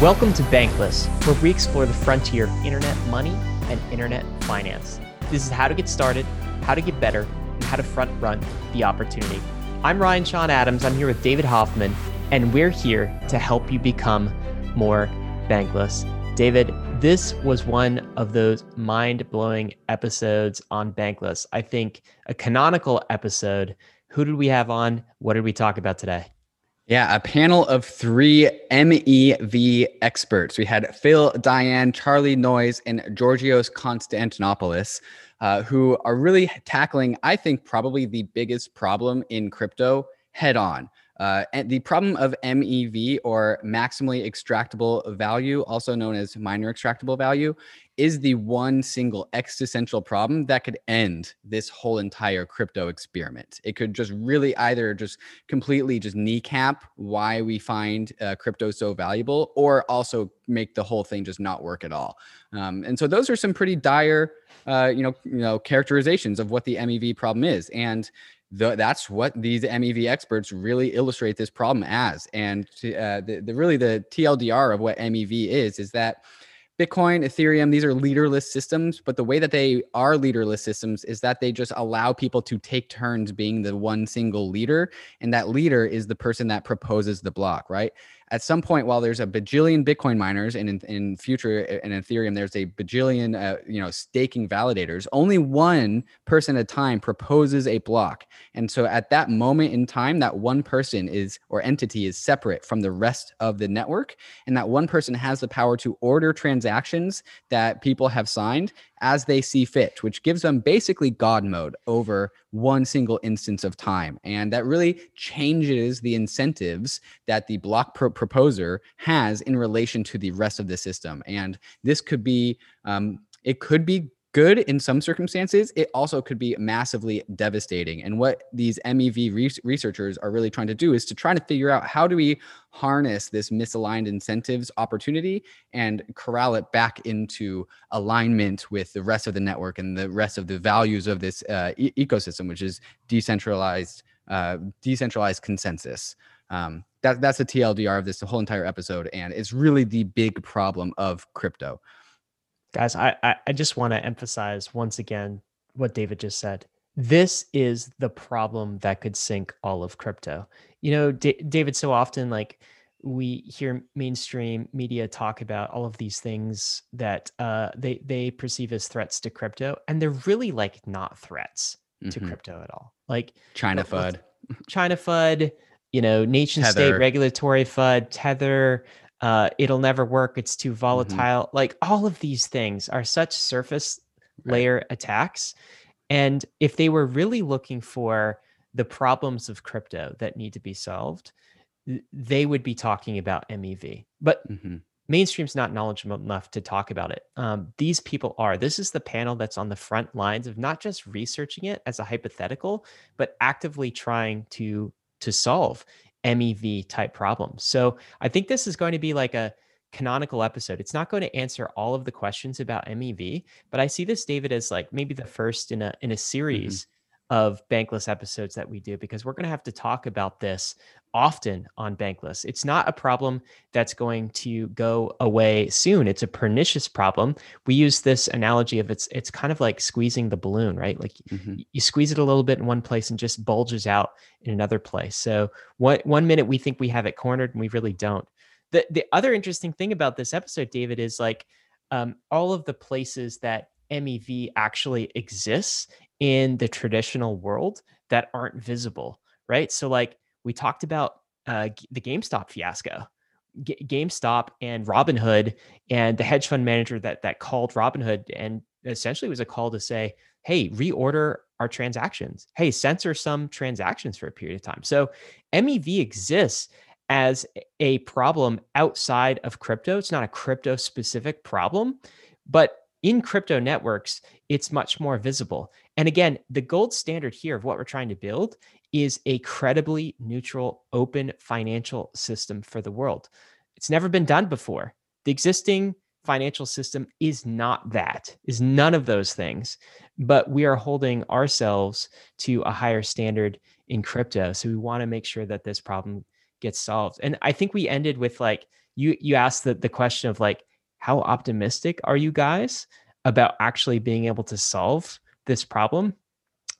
Welcome to Bankless, where we explore the frontier of internet money and internet finance. This is how to get started, how to get better, and how to front run the opportunity. I'm Ryan Sean Adams. I'm here with David Hoffman, and we're here to help you become more bankless. David, this was one of those mind blowing episodes on Bankless. I think a canonical episode. Who did we have on? What did we talk about today? Yeah, a panel of three MEV experts. We had Phil, Daian, Charlie Noyes, and Georgios Konstantopoulos, uh, who are really tackling, I think, probably the biggest problem in crypto head on. Uh, and the problem of MEV or maximally extractable value, also known as miner extractable value, is the one single existential problem that could end this whole entire crypto experiment. It could just really either just completely just kneecap why we find uh, crypto so valuable, or also make the whole thing just not work at all. Um, and so those are some pretty dire, uh, you know, you know, characterizations of what the MEV problem is. And the, that's what these MEV experts really illustrate this problem as. And uh, the, the really the TLDR of what MEV is is that Bitcoin, Ethereum, these are leaderless systems, but the way that they are leaderless systems is that they just allow people to take turns being the one single leader. And that leader is the person that proposes the block, right? At some point, while there's a bajillion Bitcoin miners, and in, in future in Ethereum, there's a bajillion, uh, you know, staking validators. Only one person at a time proposes a block, and so at that moment in time, that one person is or entity is separate from the rest of the network, and that one person has the power to order transactions that people have signed as they see fit, which gives them basically God mode over one single instance of time. And that really changes the incentives that the block pro- proposer has in relation to the rest of the system. And this could be, um, it could be good in some circumstances, it also could be massively devastating. And what these MEV re- researchers are really trying to do is to try to figure out how do we harness this misaligned incentives opportunity and corral it back into alignment with the rest of the network and the rest of the values of this uh, e- ecosystem, which is decentralized, uh, decentralized consensus. Um, that, that's the TLDR of this the whole entire episode, and it's really the big problem of crypto. Guys, I, I, I just want to emphasize once again what David just said. This is the problem that could sink all of crypto. You know, D- David, so often like we hear mainstream media talk about all of these things that uh, they they perceive as threats to crypto, and they're really like not threats mm-hmm. to crypto at all. Like China FUD, China FUD, you know, nation Tether. state regulatory FUD, Tether, uh, it'll never work it's too mm-hmm. volatile mm-hmm. like all of these things are such surface right. layer attacks and if they were really looking for the problems of crypto that need to be solved they would be talking about mev but mm-hmm. mainstream's not knowledgeable enough to talk about it um, these people are this is the panel that's on the front lines of not just researching it as a hypothetical but actively trying to to solve MEV type problems. So I think this is going to be like a canonical episode. It's not going to answer all of the questions about MEV, but I see this David as like maybe the first in a in a mm-hmm. series mm-hmm. Of bankless episodes that we do because we're going to have to talk about this often on Bankless. It's not a problem that's going to go away soon. It's a pernicious problem. We use this analogy of it's it's kind of like squeezing the balloon, right? Like mm-hmm. you squeeze it a little bit in one place and just bulges out in another place. So one one minute we think we have it cornered and we really don't. The the other interesting thing about this episode, David, is like um, all of the places that MEV actually exists in the traditional world that aren't visible, right? So like we talked about uh, the GameStop fiasco. G- GameStop and Robinhood and the hedge fund manager that that called Robinhood and essentially was a call to say, "Hey, reorder our transactions. Hey, censor some transactions for a period of time." So MEV exists as a problem outside of crypto. It's not a crypto specific problem, but in crypto networks, it's much more visible. And again, the gold standard here of what we're trying to build is a credibly neutral, open financial system for the world. It's never been done before. The existing financial system is not that, is none of those things. But we are holding ourselves to a higher standard in crypto. So we want to make sure that this problem gets solved. And I think we ended with like, you you asked the, the question of like how optimistic are you guys about actually being able to solve this problem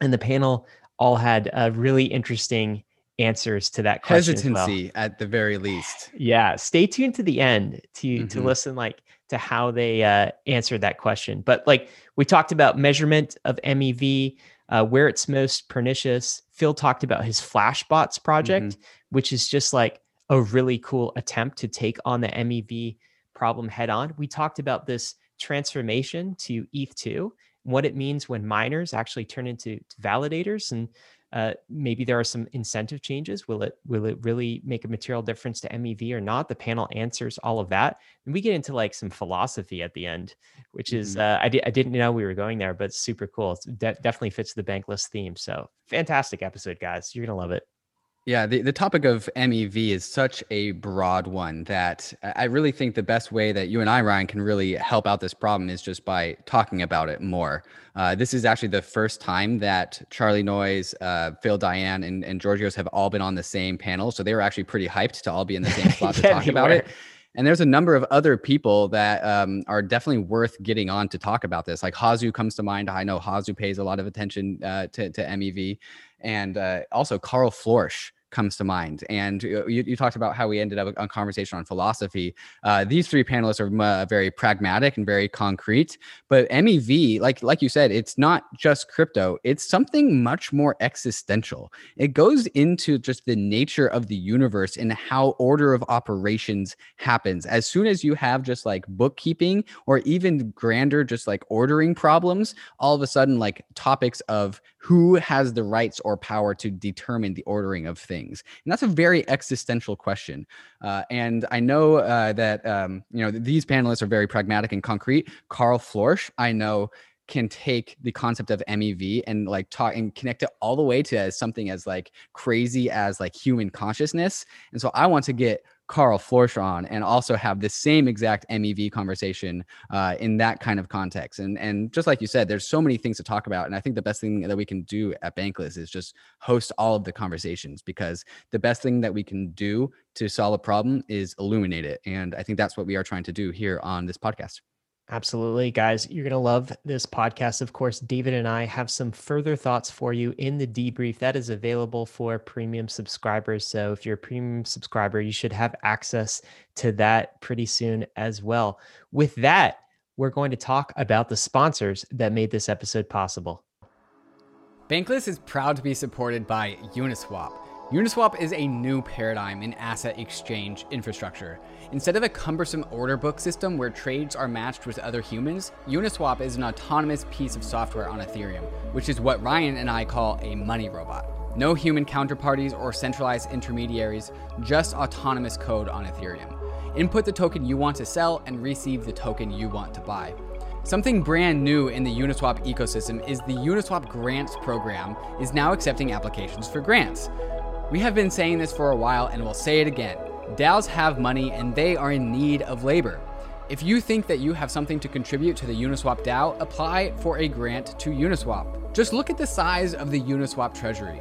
and the panel all had uh, really interesting answers to that question hesitancy well. at the very least yeah stay tuned to the end to mm-hmm. to listen like to how they uh, answered that question but like we talked about measurement of mev uh, where it's most pernicious phil talked about his flashbots project mm-hmm. which is just like a really cool attempt to take on the mev problem head on we talked about this transformation to eth2 what it means when miners actually turn into validators and uh, maybe there are some incentive changes. Will it will it really make a material difference to MEV or not? The panel answers all of that, and we get into like some philosophy at the end, which is mm-hmm. uh, I, di- I didn't know we were going there, but super cool. It de- definitely fits the bankless theme. So fantastic episode, guys. You're gonna love it. Yeah, the, the topic of MEV is such a broad one that I really think the best way that you and I, Ryan, can really help out this problem is just by talking about it more. Uh, this is actually the first time that Charlie Noyes, uh, Phil Daian, and, and Georgios have all been on the same panel. So they were actually pretty hyped to all be in the same spot to talk about it. And there's a number of other people that um, are definitely worth getting on to talk about this. Like Hasu comes to mind. I know Hasu pays a lot of attention uh, to, to MEV and uh, also Karl Floersch comes to mind. And you, you, talked about how we ended up a conversation on philosophy. Uh, these three panelists are uh, very pragmatic and very concrete. But MEV, like like you said, it's not just crypto. It's something much more existential. It goes into just the nature of the universe and how order of operations happens. As soon as you have just like bookkeeping or even grander, just like ordering problems, all of a sudden like topics of who has the rights or power to determine the ordering of things and that's a very existential question uh, and i know uh, that um, you know these panelists are very pragmatic and concrete Karl Floersch i know can take the concept of MEV and like talk and connect it all the way to something as like crazy as like human consciousness. And so I want to get Karl Floersch and also have the same exact MEV conversation uh, in that kind of context. And and just like you said, there's so many things to talk about. And I think the best thing that we can do at Bankless is just host all of the conversations because the best thing that we can do to solve a problem is illuminate it. And I think that's what we are trying to do here on this podcast. Absolutely, guys. You're going to love this podcast. Of course, David and I have some further thoughts for you in the debrief that is available for premium subscribers. So, if you're a premium subscriber, you should have access to that pretty soon as well. With that, we're going to talk about the sponsors that made this episode possible. Bankless is proud to be supported by Uniswap. Uniswap is a new paradigm in asset exchange infrastructure. Instead of a cumbersome order book system where trades are matched with other humans, Uniswap is an autonomous piece of software on Ethereum, which is what Ryan and I call a money robot. No human counterparties or centralized intermediaries, just autonomous code on Ethereum. Input the token you want to sell and receive the token you want to buy. Something brand new in the Uniswap ecosystem is the Uniswap Grants program is now accepting applications for grants. We have been saying this for a while and we'll say it again. DAOs have money and they are in need of labor. If you think that you have something to contribute to the Uniswap DAO, apply for a grant to Uniswap. Just look at the size of the Uniswap treasury.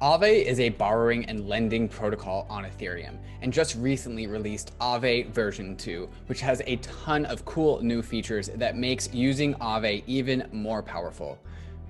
Aave is a borrowing and lending protocol on Ethereum, and just recently released Aave version 2, which has a ton of cool new features that makes using Aave even more powerful.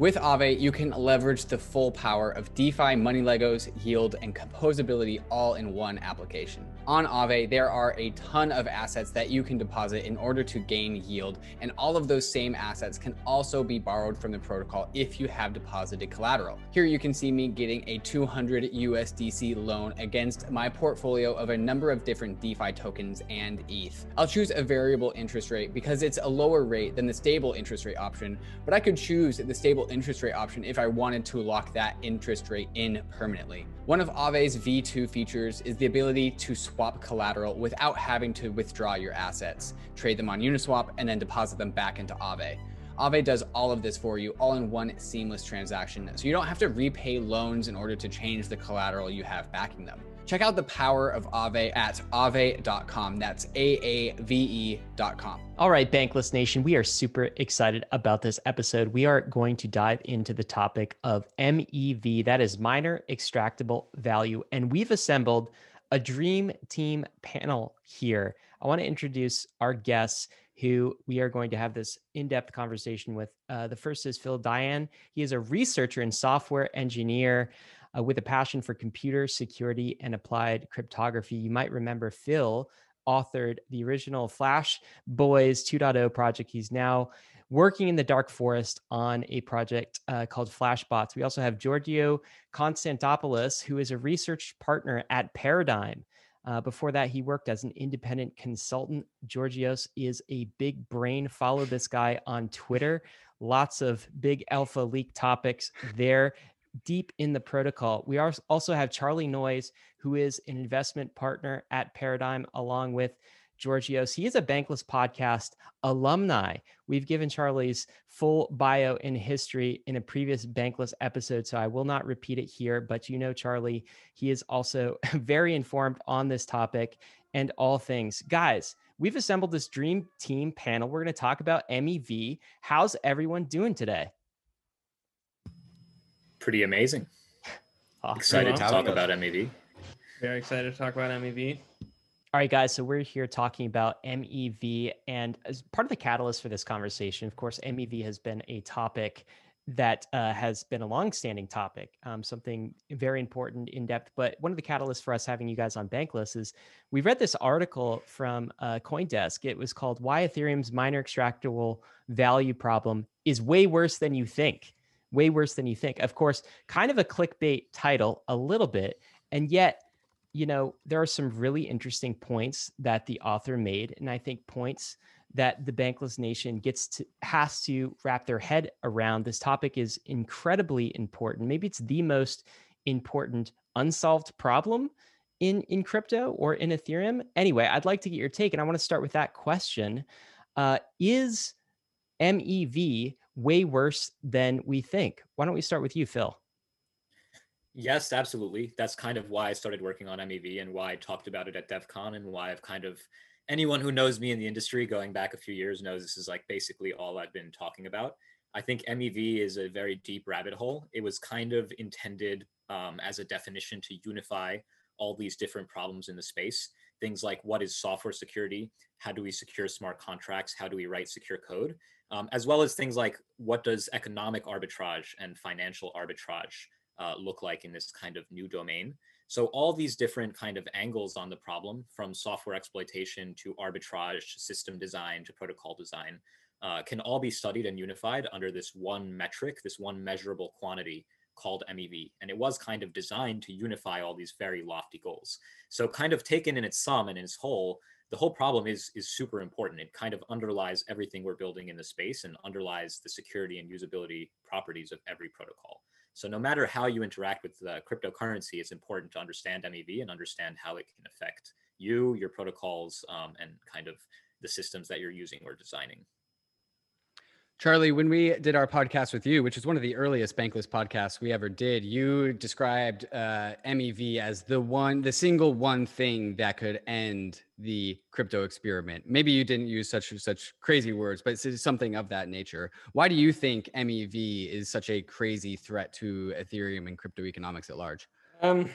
With Aave, you can leverage the full power of DeFi money Legos, yield, and composability all in one application. On Aave, there are a ton of assets that you can deposit in order to gain yield, and all of those same assets can also be borrowed from the protocol if you have deposited collateral. Here you can see me getting a 200 USDC loan against my portfolio of a number of different DeFi tokens and ETH. I'll choose a variable interest rate because it's a lower rate than the stable interest rate option, but I could choose the stable interest rate option if I wanted to lock that interest rate in permanently. One of Aave's V2 features is the ability to swap collateral without having to withdraw your assets, trade them on Uniswap, and then deposit them back into Aave. Aave does all of this for you all in one seamless transaction. So you don't have to repay loans in order to change the collateral you have backing them. Check out the power of Aave at aave.com. That's A A V E.com. All right, Bankless Nation, we are super excited about this episode. We are going to dive into the topic of MEV, that is miner extractable value. And we've assembled a dream team panel here. I want to introduce our guests who we are going to have this in depth conversation with. Uh, the first is Phil Daian. He is a researcher and software engineer uh, with a passion for computer security and applied cryptography. You might remember Phil authored the original Flash Boys 2.0 project. He's now working in the dark forest on a project uh, called Flashbots. We also have Giorgio Konstantopoulos, who is a research partner at Paradigm. Uh, before that, he worked as an independent consultant. Georgios is a big brain. Follow this guy on Twitter. Lots of big alpha leak topics there deep in the protocol. We are also have Charlie Noyes, who is an investment partner at Paradigm, along with Georgios. He is a Bankless podcast alumni. We've given Charlie's full bio and history in a previous Bankless episode, so I will not repeat it here. But you know, Charlie, he is also very informed on this topic and all things. Guys, we've assembled this dream team panel. We're going to talk about MEV. How's everyone doing today? Pretty amazing. Awesome. Excited to talk about MEV. Very excited to talk about MEV. All right, guys. So we're here talking about MEV, and as part of the catalyst for this conversation, of course, MEV has been a topic that uh, has been a long-standing topic, um, something very important, in depth. But one of the catalysts for us having you guys on Bankless is we read this article from uh, CoinDesk. It was called "Why Ethereum's Miner Extractable Value Problem is Way Worse Than You Think." Way worse than you think. Of course, kind of a clickbait title, a little bit. And yet, you know, there are some really interesting points that the author made. And I think points that the bankless nation gets to has to wrap their head around. This topic is incredibly important. Maybe it's the most important unsolved problem in in crypto or in Ethereum. Anyway, I'd like to get your take, and I want to start with that question: uh, Is MEV way worse than we think. Why don't we start with you, Phil? Yes, absolutely. That's kind of why I started working on MEV and why I talked about it at DEF CON and why I've kind of anyone who knows me in the industry going back a few years knows this is like basically all I've been talking about. I think MEV is a very deep rabbit hole. It was kind of intended um, as a definition to unify all these different problems in the space. Things like what is software security? How do we secure smart contracts? How do we write secure code? Um, as well as things like what does economic arbitrage and financial arbitrage uh, look like in this kind of new domain. So all these different kind of angles on the problem, from software exploitation to arbitrage, system design to protocol design, uh, can all be studied and unified under this one metric, this one measurable quantity called MEV. And it was kind of designed to unify all these very lofty goals. So kind of taken in its sum and in its whole, the whole problem is is super important. It kind of underlies everything we're building in the space and underlies the security and usability properties of every protocol. So no matter how you interact with the cryptocurrency, it's important to understand MEV and understand how it can affect you, your protocols, um, and kind of the systems that you're using or designing. Charlie, when we did our podcast with you, which is one of the earliest bankless podcasts we ever did, you described uh, MEV as the one, the single one thing that could end the crypto experiment. Maybe you didn't use such such crazy words, but it's something of that nature. Why do you think MEV is such a crazy threat to Ethereum and crypto economics at large? Um,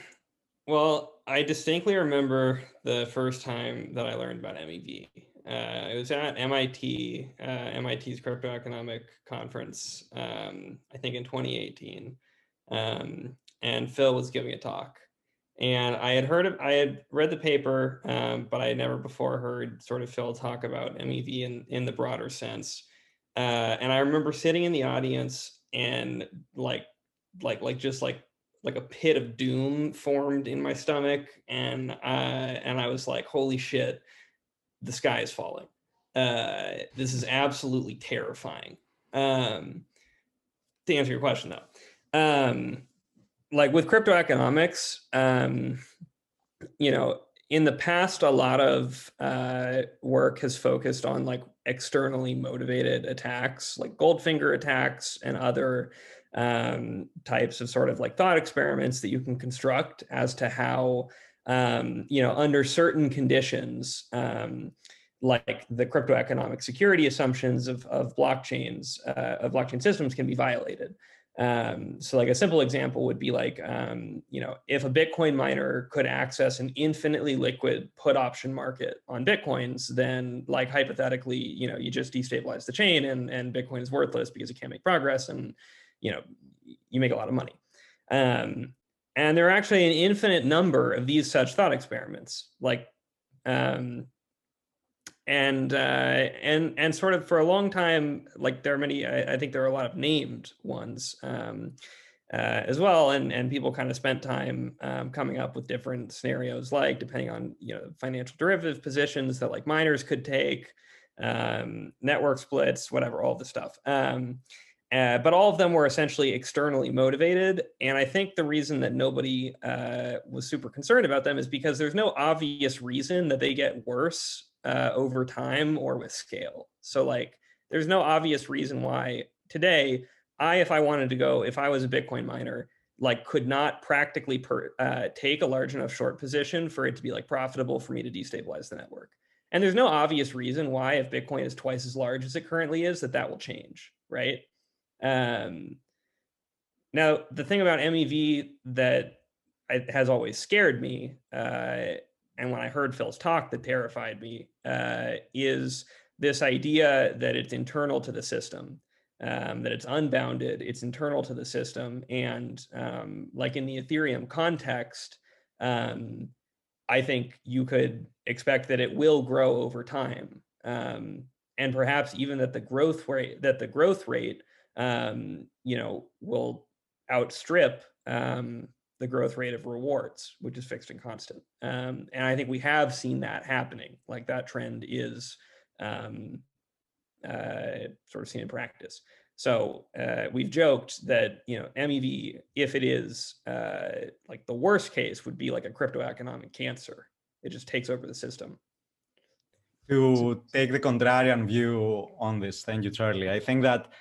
well, I distinctly remember the first time that I learned about MEV. Uh, it was at MIT, uh, MIT's crypto economic conference, um, I think in 2018. Um, and Phil was giving a talk. And I had heard of, I had read the paper, um, but I had never before heard sort of Phil talk about MEV in, in the broader sense. Uh, and I remember sitting in the audience and like, like, like just like like a pit of doom formed in my stomach and uh, and I was like holy shit the sky is falling. Uh, this is absolutely terrifying. Um, to answer your question, though, um, like with crypto economics, um, you know, in the past, a lot of uh, work has focused on like externally motivated attacks, like Goldfinger attacks and other um, types of sort of like thought experiments that you can construct as to how, um, you know, under certain conditions, um, like the crypto economic security assumptions of, of blockchains, uh, of blockchain systems can be violated. Um, so like a simple example would be like, um, you know, if a Bitcoin miner could access an infinitely liquid put option market on Bitcoins, then like hypothetically, you know, you just destabilize the chain and, and Bitcoin is worthless because it can't make progress and, you know, you make a lot of money. Um, and there are actually an infinite number of these such thought experiments. Like um, and uh, and and sort of for a long time, like there are many. I, I think there are a lot of named ones um, uh, as well, and and people kind of spent time um, coming up with different scenarios, like depending on you know financial derivative positions that like miners could take, um, network splits, whatever, all the stuff. Um, uh, but all of them were essentially externally motivated. And I think the reason that nobody uh, was super concerned about them is because there's no obvious reason that they get worse uh, over time or with scale. So like there's no obvious reason why today I, if I wanted to go, if I was a Bitcoin miner, like could not practically per, uh, take a large enough short position for it to be like profitable for me to destabilize the network. And there's no obvious reason why, if Bitcoin is twice as large as it currently is, that that will change, right? Um, now, the thing about MEV that has always scared me uh, and when I heard Phil's talk that terrified me uh, is this idea that it's internal to the system, um, that it's unbounded, it's internal to the system, and um, like in the Ethereum context, um, I think you could expect that it will grow over time, um, and perhaps even that the growth rate that the growth rate, um, you know, will outstrip um, the growth rate of rewards, which is fixed and constant. Um, and I think we have seen that happening. Like that trend is um, uh, sort of seen in practice. So uh, we've joked that you know MEV, if it is uh, like the worst case, would be like a crypto economic cancer. It just takes over the system. To take the contrarian view on this, thank you, Charlie. I think that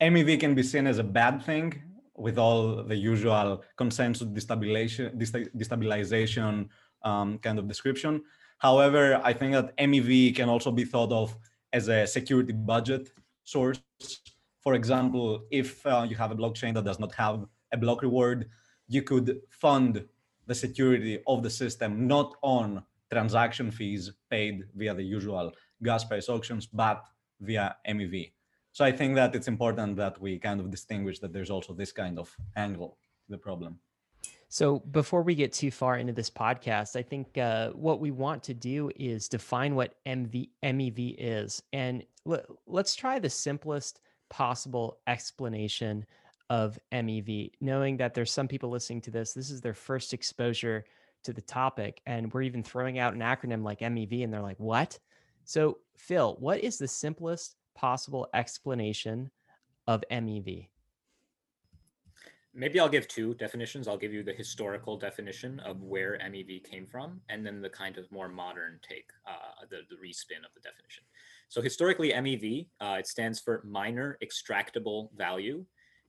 MEV can be seen as a bad thing with all the usual consensus destabilization, destabilization um, kind of description. However, I think that MEV can also be thought of as a security budget source. For example, if uh, you have a blockchain that does not have a block reward, you could fund the security of the system not on transaction fees paid via the usual gas price auctions, but via MEV. So I think that it's important that we kind of distinguish that there's also this kind of angle to the problem. So before we get too far into this podcast, I think uh, what we want to do is define what MV, MEV is. And l- let's try the simplest possible explanation of MEV, knowing that there's some people listening to this, this is their first exposure to the topic. And we're even throwing out an acronym like MEV, and they're like, what? So, Phil, what is the simplest possible explanation of MEV? Maybe I'll give two definitions. I'll give you the historical definition of where MEV came from, and then the kind of more modern take, uh, the, the respin of the definition. So historically, MEV, uh, it stands for miner extractable value.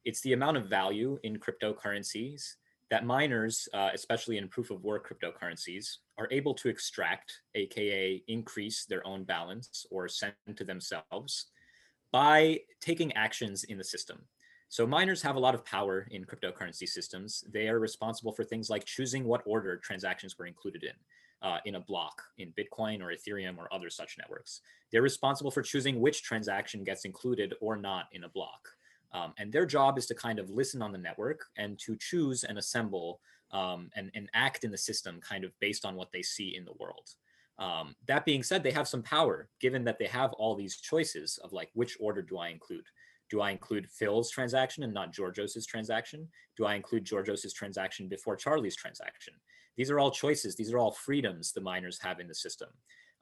It's the amount of value in cryptocurrencies that miners, uh, especially in proof of work cryptocurrencies, are able to extract, aka increase their own balance or send to themselves by taking actions in the system. So miners have a lot of power in cryptocurrency systems. They are responsible for things like choosing what order transactions were included in. Uh, in a block in Bitcoin or Ethereum or other such networks. They're responsible for choosing which transaction gets included or not in a block. Um, and their job is to kind of listen on the network and to choose and assemble um, and, and act in the system kind of based on what they see in the world. Um, that being said, they have some power given that they have all these choices of like, which order do I include? Do I include Phil's transaction and not Georgios's transaction? Do I include Georgios's transaction before Charlie's transaction? These are all choices. These are all freedoms the miners have in the system.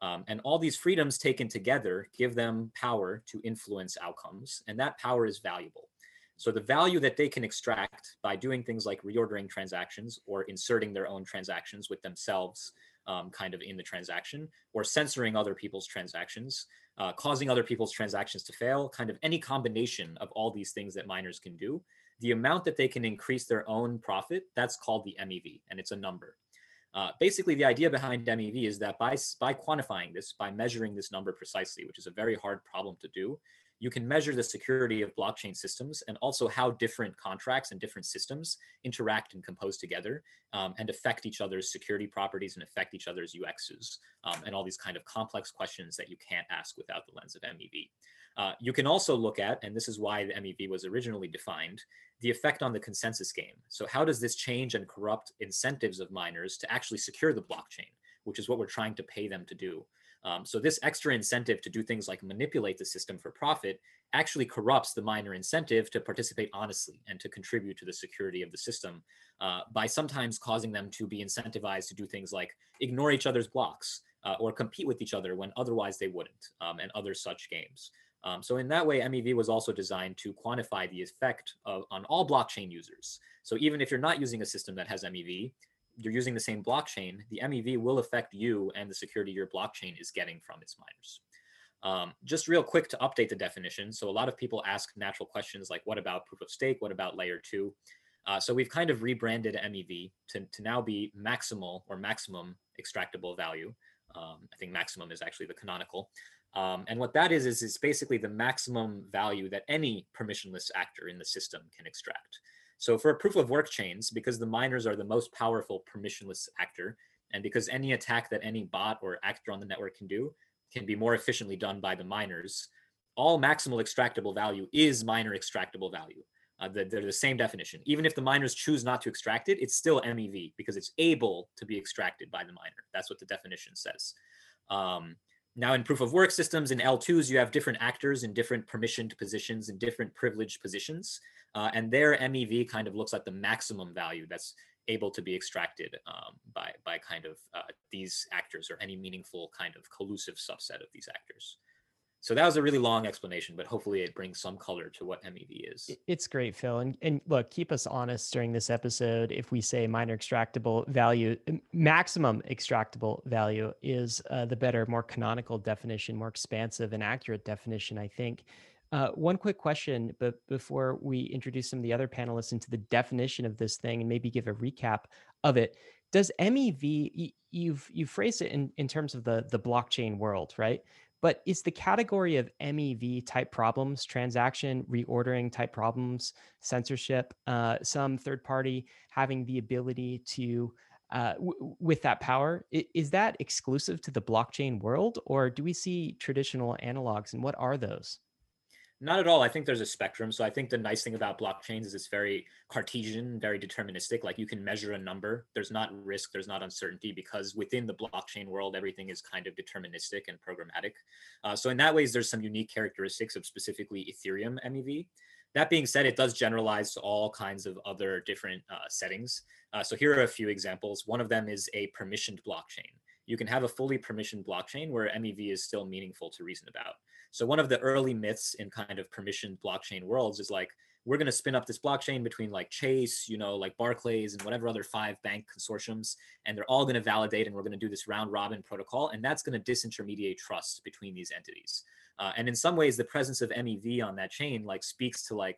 Um, and all these freedoms taken together give them power to influence outcomes. And that power is valuable. So the value that they can extract by doing things like reordering transactions or inserting their own transactions with themselves um, kind of in the transaction or censoring other people's transactions, uh, causing other people's transactions to fail, kind of any combination of all these things that miners can do, the amount that they can increase their own profit, that's called the MEV, and it's a number. Uh, basically, the idea behind MEV is that by, by quantifying this, by measuring this number precisely, which is a very hard problem to do, you can measure the security of blockchain systems and also how different contracts and different systems interact and compose together um, and affect each other's security properties and affect each other's UXs um, and all these kind of complex questions that you can't ask without the lens of MEV. Uh, you can also look at, and this is why the MEV was originally defined, the effect on the consensus game. So how does this change and corrupt incentives of miners to actually secure the blockchain, which is what we're trying to pay them to do. Um, so this extra incentive to do things like manipulate the system for profit actually corrupts the miner incentive to participate honestly and to contribute to the security of the system uh, by sometimes causing them to be incentivized to do things like ignore each other's blocks uh, or compete with each other when otherwise they wouldn't um, and other such games. Um, so in that way, MEV was also designed to quantify the effect of, on all blockchain users. So even if you're not using a system that has MEV, you're using the same blockchain, the MEV will affect you and the security your blockchain is getting from its miners. Um, just real quick to update the definition. So a lot of people ask natural questions like, what about proof of stake? What about layer two? Uh, so we've kind of rebranded MEV to, to now be maximal or maximum extractable value. Um, I think maximum is actually the canonical. Um, and what that is, is it's basically the maximum value that any permissionless actor in the system can extract. So for a proof of work chains, because the miners are the most powerful permissionless actor, and because any attack that any bot or actor on the network can do can be more efficiently done by the miners, all maximal extractable value is miner extractable value. Uh, they're, the same definition. Even if the miners choose not to extract it, it's still MEV because it's able to be extracted by the miner. That's what the definition says. Um, now in proof of work systems in L2s, you have different actors in different permissioned positions and different privileged positions. Uh, and their MEV kind of looks like the maximum value that's able to be extracted um, by, by kind of uh, these actors or any meaningful kind of collusive subset of these actors. So that was a really long explanation, but hopefully it brings some color to what MEV is. It's great, Phil. And, and look, keep us honest during this episode. If we say miner extractable value, maximum extractable value is uh, the better, more canonical definition, more expansive and accurate definition, I think. Uh, one quick question, but before we introduce some of the other panelists into the definition of this thing and maybe give a recap of it, does MEV you've you phrased it in, in terms of the the blockchain world, right? But is the category of MEV type problems, transaction reordering type problems, censorship, uh, some third party having the ability to uh, w- with that power, is that exclusive to the blockchain world, or do we see traditional analogs, and what are those? Not at all. I think there's a spectrum. So I think the nice thing about blockchains is it's very Cartesian, very deterministic. Like you can measure a number. There's not risk, there's not uncertainty because within the blockchain world, everything is kind of deterministic and programmatic. Uh, so in that ways, there's some unique characteristics of specifically Ethereum MEV. That being said, it does generalize to all kinds of other different uh, settings. Uh, so here are a few examples. One of them is a permissioned blockchain. You can have a fully permissioned blockchain where MEV is still meaningful to reason about. So one of the early myths in kind of permissioned blockchain worlds is like, we're going to spin up this blockchain between like Chase, you know, like Barclays and whatever other five bank consortiums, and they're all going to validate, and we're going to do this round robin protocol, and that's going to disintermediate trust between these entities. Uh, and in some ways, the presence of MEV on that chain like speaks to like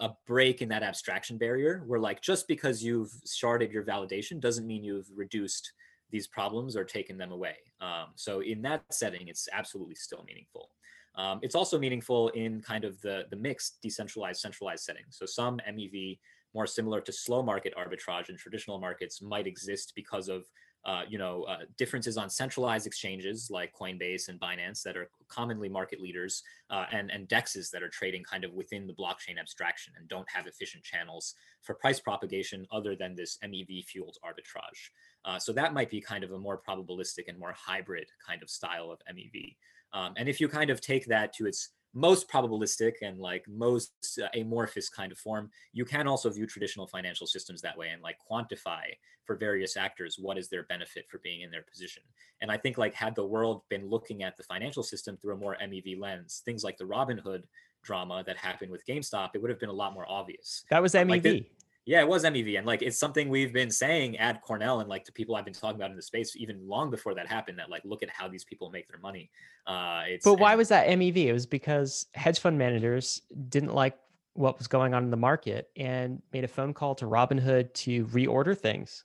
a break in that abstraction barrier, where like just because you've sharded your validation doesn't mean you've reduced these problems or taken them away. Um, so in that setting, it's absolutely still meaningful. Um, it's also meaningful in kind of the, the mixed decentralized centralized setting. So some MEV more similar to slow market arbitrage in traditional markets might exist because of uh, you know uh, differences on centralized exchanges like Coinbase and Binance that are commonly market leaders uh, and and dexes that are trading kind of within the blockchain abstraction and don't have efficient channels for price propagation other than this MEV fueled arbitrage. Uh, so that might be kind of a more probabilistic and more hybrid kind of style of MEV. Um, and if you kind of take that to its most probabilistic and like most uh, amorphous kind of form, you can also view traditional financial systems that way and like quantify for various actors what is their benefit for being in their position. And I think like had the world been looking at the financial system through a more MEV lens, things like the Robinhood drama that happened with GameStop, it would have been a lot more obvious. That was MEV. Like the, Yeah, it was MEV, and like it's something we've been saying at Cornell, and like to people I've been talking about in the space even long before that happened. That like look at how these people make their money. Uh, it's, but why was that MEV? It was because hedge fund managers didn't like what was going on in the market and made a phone call to Robinhood to reorder things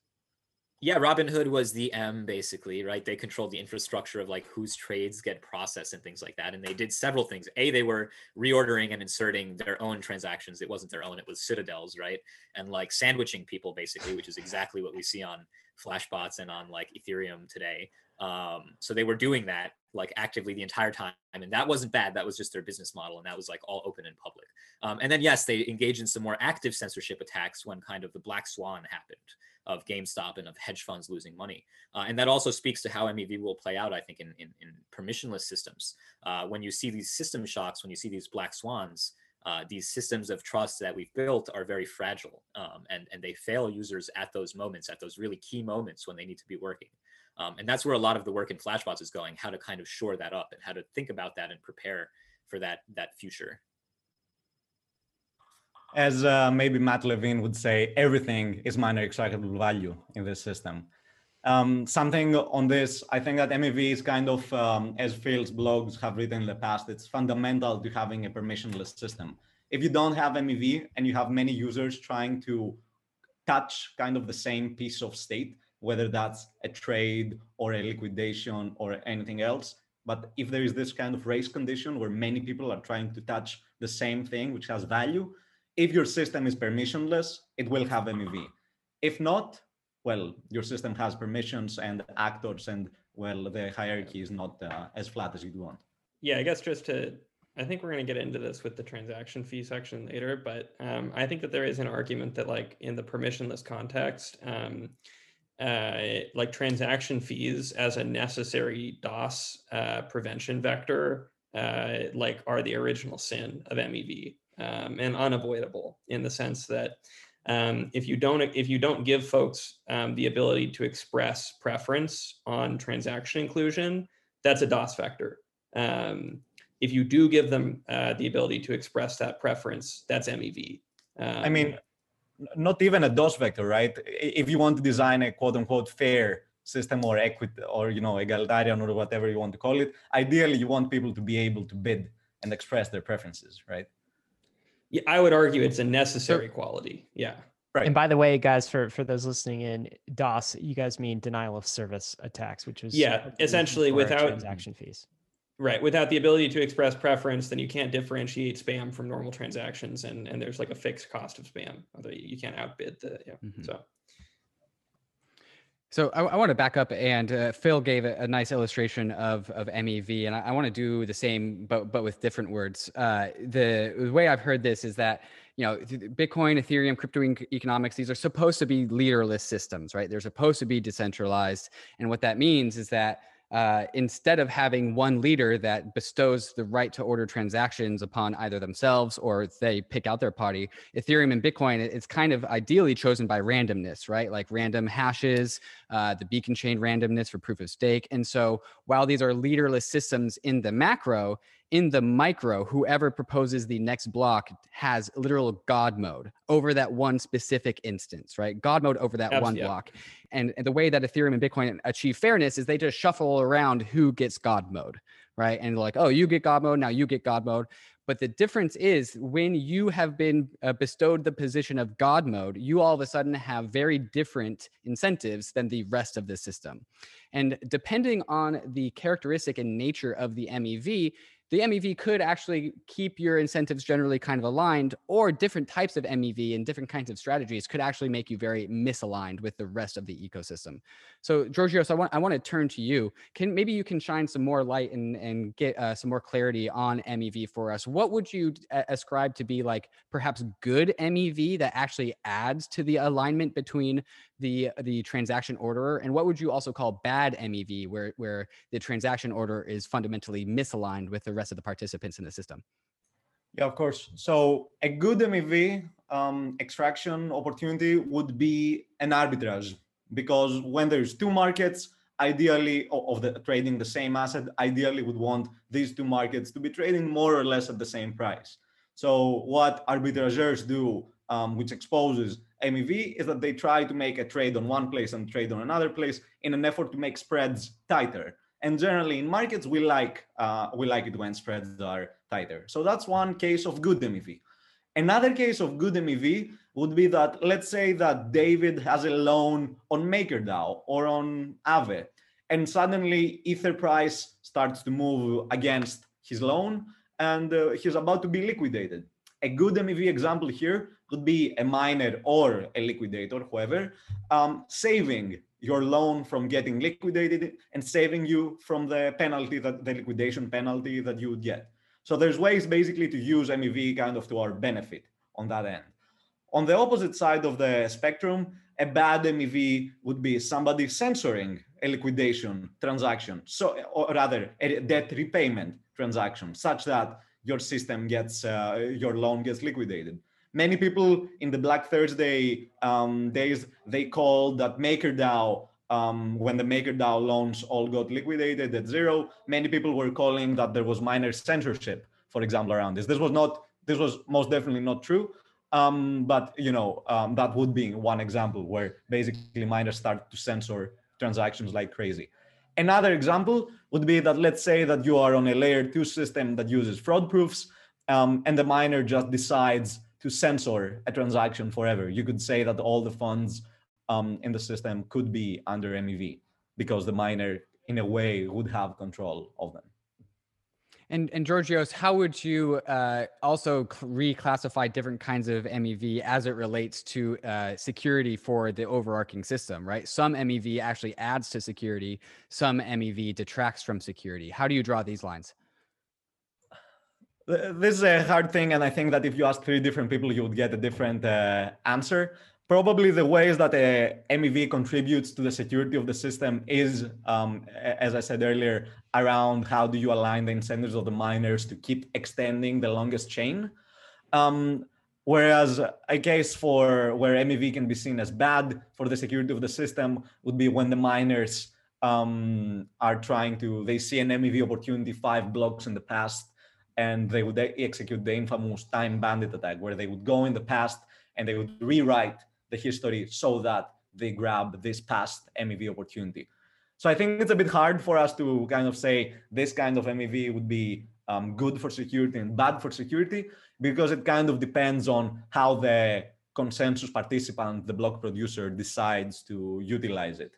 yeah robinhood was the m basically right? They controlled the infrastructure of like whose trades get processed and things like that and they did several things. A they were reordering and inserting their own transactions. It wasn't their own it was citadels right? And like sandwiching people basically which is exactly what we see on flashbots and on like ethereum today. Um, so they were doing that like actively the entire time and that wasn't bad. That was just their business model and that was like all open and public. Um, and then yes they engaged in some more active censorship attacks when kind of the black swan happened of GameStop and of hedge funds losing money. Uh, and that also speaks to how MEV will play out, I think, in, in, in permissionless systems. Uh, when you see these system shocks, when you see these black swans, uh, these systems of trust that we've built are very fragile um, and, and they fail users at those moments, at those really key moments when they need to be working. Um, and that's where a lot of the work in Flashbots is going, how to kind of shore that up and how to think about that and prepare for that, that future as uh, maybe Matt Levine would say, everything is miner extractable value in this system. Um, something on this, I think that MEV is kind of, um, as Phil's blogs have written in the past, it's fundamental to having a permissionless system. If you don't have MEV and you have many users trying to touch kind of the same piece of state, whether that's a trade or a liquidation or anything else, but if there is this kind of race condition where many people are trying to touch the same thing, which has value, if your system is permissionless, it will have MEV. If not, well, your system has permissions and actors, and well, the hierarchy is not uh, as flat as you'd want. Yeah, I guess just to, I think we're going to get into this with the transaction fee section later, but um, I think that there is an argument that, like, in the permissionless context, um, uh, like transaction fees as a necessary DOS uh, prevention vector, uh, like, are the original sin of MEV um, and unavoidable in the sense that um, if you don't if you don't give folks um, the ability to express preference on transaction inclusion, that's a DOS vector. Um, if you do give them uh, the ability to express that preference, that's MEV. I mean, um, not even a DOS vector, right? If you want to design a quote unquote fair system or equity or you know egalitarian or whatever you want to call it, ideally you want people to be able to bid and express their preferences, right? Yeah, I would argue it's a necessary quality. Yeah. Right. And by the way, guys, for for those listening in DOS, you guys mean denial of service attacks, which was yeah, essentially without transaction fees. Right. Without the ability to express preference, then you can't differentiate spam from normal transactions, and and there's like a fixed cost of spam. Although you can't outbid the yeah. Mm-hmm. So so I, I, want to back up, and uh, Phil gave a, a, nice illustration of of MEV, and I, I, want to do the same, but but with different words. Uh, the, the, way I've heard this is that you know Bitcoin, Ethereum, crypto economics, these are supposed to be leaderless systems, right? They're supposed to be decentralized, and what that means is that uh, instead of having one leader that bestows the right to order transactions upon either themselves or they pick out their party, Ethereum and Bitcoin, it's kind of ideally chosen by randomness, right? Like random hashes, uh, the beacon chain randomness for proof of stake. And so while these are leaderless systems in the macro, in the micro, whoever proposes the next block has literal God mode over that one specific instance, right? God mode over that Absolutely. one block. And, and the way that Ethereum and Bitcoin achieve fairness is they just shuffle around who gets God mode, right? And like, oh, you get God mode, now you get God mode. But the difference is when you have been uh, bestowed the position of God mode, you all of a sudden have very different incentives than the rest of the system. And depending on the characteristic and nature of the MEV, the MEV could actually keep your incentives generally kind of aligned, or different types of MEV and different kinds of strategies could actually make you very misaligned with the rest of the ecosystem. So, Georgios, I want I want to turn to you. Can maybe you can shine some more light and and get uh, some more clarity on MEV for us? What would you ascribe to be like perhaps good MEV that actually adds to the alignment between the the transaction orderer and what would you also call bad mev where where the transaction order is fundamentally misaligned with the rest of the participants in the system? Yeah of course. So a good mev um, extraction opportunity would be an arbitrage because when there's two markets ideally of the trading the same asset ideally would want these two markets to be trading more or less at the same price. So what arbitrageurs do um, which exposes MEV, is that they try to make a trade on one place and trade on another place in an effort to make spreads tighter. And generally in markets, we like, uh, we like it when spreads are tighter. So that's one case of good MEV. Another case of good MEV would be that, let's say that David has a loan on MakerDAO or on Aave, and suddenly Ether price starts to move against his loan and uh, he's about to be liquidated. A good MEV example here could be a miner or a liquidator, whoever, um, saving your loan from getting liquidated and saving you from the penalty that the liquidation penalty that you would get. So there's ways basically to use MEV kind of to our benefit on that end. On the opposite side of the spectrum, a bad MEV would be somebody censoring a liquidation transaction, so or rather a debt repayment transaction, such that your system gets uh, your loan gets liquidated. Many people in the Black Thursday um, days they called that MakerDAO um, when the MakerDAO loans all got liquidated at zero. Many people were calling that there was miner censorship, for example, around this. This was not. This was most definitely not true. Um, but you know um, that would be one example where basically miners start to censor transactions like crazy. Another example would be that let's say that you are on a layer two system that uses fraud proofs um, and the miner just decides to censor a transaction forever. You could say that all the funds um, in the system could be under MEV because the miner in a way would have control of them. And, and Georgios, how would you uh, also reclassify different kinds of MEV as it relates to uh, security for the overarching system, right? Some MEV actually adds to security, some MEV detracts from security. How do you draw these lines? This is a hard thing, and I think that if you ask three different people, you would get a different uh, answer probably the ways that a MEV contributes to the security of the system is, um, as I said earlier, around how do you align the incentives of the miners to keep extending the longest chain. Um, whereas a case for where MEV can be seen as bad for the security of the system would be when the miners um, are trying to, they see an MEV opportunity five blocks in the past and they would execute the infamous time bandit attack where they would go in the past and they would rewrite the history so that they grab this past MEV opportunity. So I think it's a bit hard for us to kind of say this kind of MEV would be um, good for security and bad for security because it kind of depends on how the consensus participant, the block producer, decides to utilize it.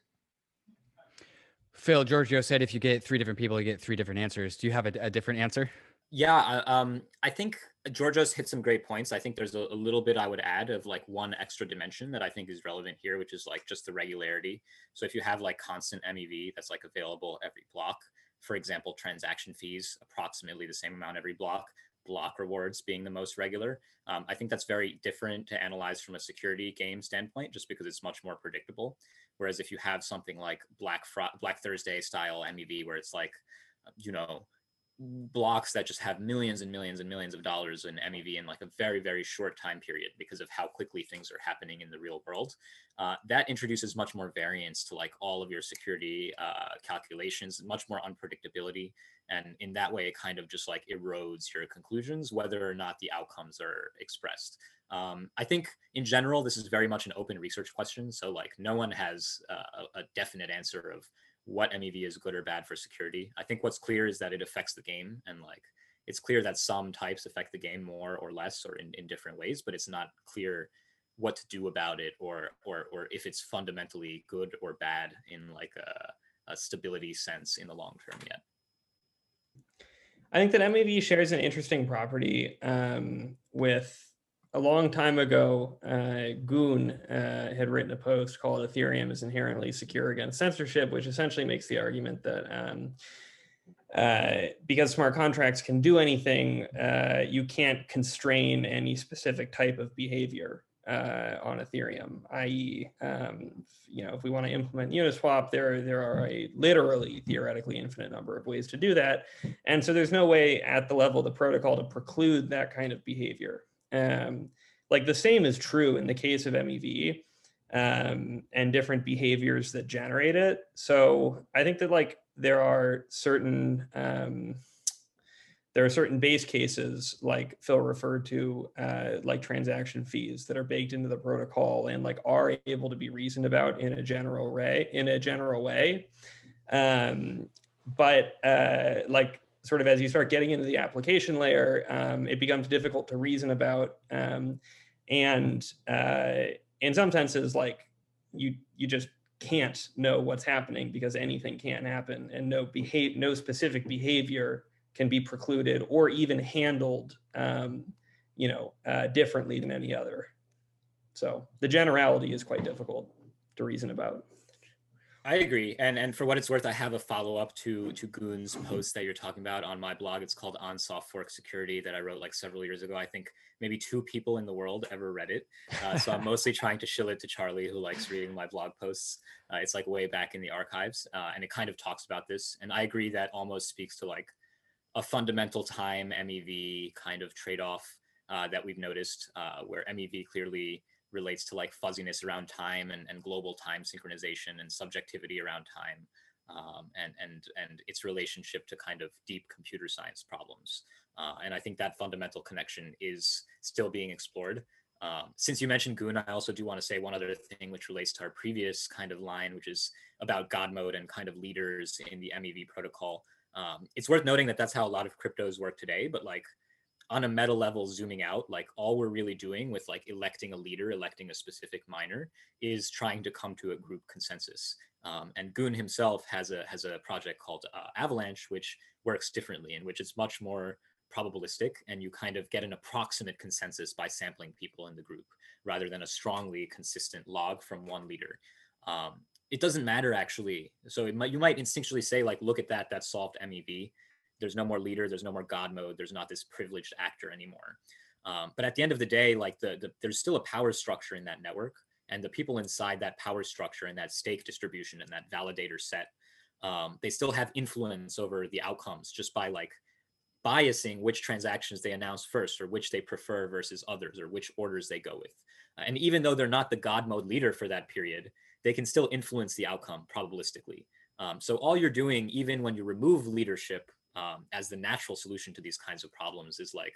Phil, Giorgio said if you get three different people, you get three different answers. Do you have a, a different answer? Yeah, um, I think Georgios hit some great points. I think there's a, a, little bit I would add of like one extra dimension that I think is relevant here, which is like just the regularity. So if you have like constant MEV that's like available every block, for example, transaction fees approximately the same amount every block, block rewards being the most regular. Um, I think that's very different to analyze from a security game standpoint, just because it's much more predictable. Whereas if you have something like Black Fr- Black Thursday style MEV, where it's like, you know, blocks that just have millions and millions and millions of dollars in MEV in like a very, very short time period because of how quickly things are happening in the real world. Uh, that introduces much more variance to like all of your security uh, calculations, much more unpredictability. And in that way, it kind of just like erodes your conclusions, whether or not the outcomes are expressed. Um, I think in general, this is very much an open research question. So like no one has uh, a definite answer of what MEV is good or bad for security. I think what's clear is that it affects the game and like it's clear that some types affect the game more or less or in, in different ways, but it's not clear what to do about it or or or if it's fundamentally good or bad in like a, a stability sense in the long term yet. I think that MEV shares an interesting property um, with a long time ago, uh, Gün uh, had written a post called Ethereum is inherently secure against censorship, which essentially makes the argument that um, uh, because smart contracts can do anything, uh, you can't constrain any specific type of behavior uh, on Ethereum. I.e., um, you know, if we want to implement Uniswap, there there are a literally theoretically infinite number of ways to do that, and so there's no way at the level of the protocol to preclude that kind of behavior. Um, like the same is true in the case of MEV um, and different behaviors that generate it. So I think that like there are certain um, there are certain base cases like phil referred to uh, like transaction fees that are baked into the protocol and like are able to be reasoned about in a general way in a general way um, but uh, like sort of as you start getting into the application layer um, it becomes difficult to reason about um, and uh, in some senses like you you just can't know what's happening because anything can happen and no behave no specific behavior can be precluded or even handled um, you know uh, differently than any other. So the generality is quite difficult to reason about I agree, and and for what it's worth, I have a follow up to to Gün's post that you're talking about on my blog. It's called On Soft Fork Security that I wrote like several years ago. I think maybe two people in the world ever read it, uh, so I'm mostly trying to shill it to Charlie, who likes reading my blog posts. Uh, it's like way back in the archives, uh, and it kind of talks about this. And I agree that almost speaks to like a fundamental time MEV kind of trade off uh, that we've noticed, uh, where MEV clearly relates to like fuzziness around time and, and global time synchronization and subjectivity around time um, and and and its relationship to kind of deep computer science problems. Uh, and i think that fundamental connection is still being explored. Um, since you mentioned Gün i also do want to say one other thing which relates to our previous kind of line which is about god mode and kind of leaders in the mev protocol. Um, it's worth noting that that's how a lot of cryptos work today but like on a meta level zooming out like all we're really doing with like electing a leader electing a specific miner is trying to come to a group consensus. Um, and Gün himself has a has a project called uh, avalanche which works differently in which it's much more probabilistic and you kind of get an approximate consensus by sampling people in the group rather than a strongly consistent log from one leader. Um, it doesn't matter actually. So it might you might instinctually say like look at that that solved mev there's no more leader there's no more god mode there's not this privileged actor anymore. Um, but at the end of the day like the, the there's still a power structure in that network and the people inside that power structure and that stake distribution and that validator set um, they still have influence over the outcomes just by like biasing which transactions they announce first or which they prefer versus others or which orders they go with. And even though they're not the god mode leader for that period they can still influence the outcome probabilistically. Um, so all you're doing even when you remove leadership um, as the natural solution to these kinds of problems is like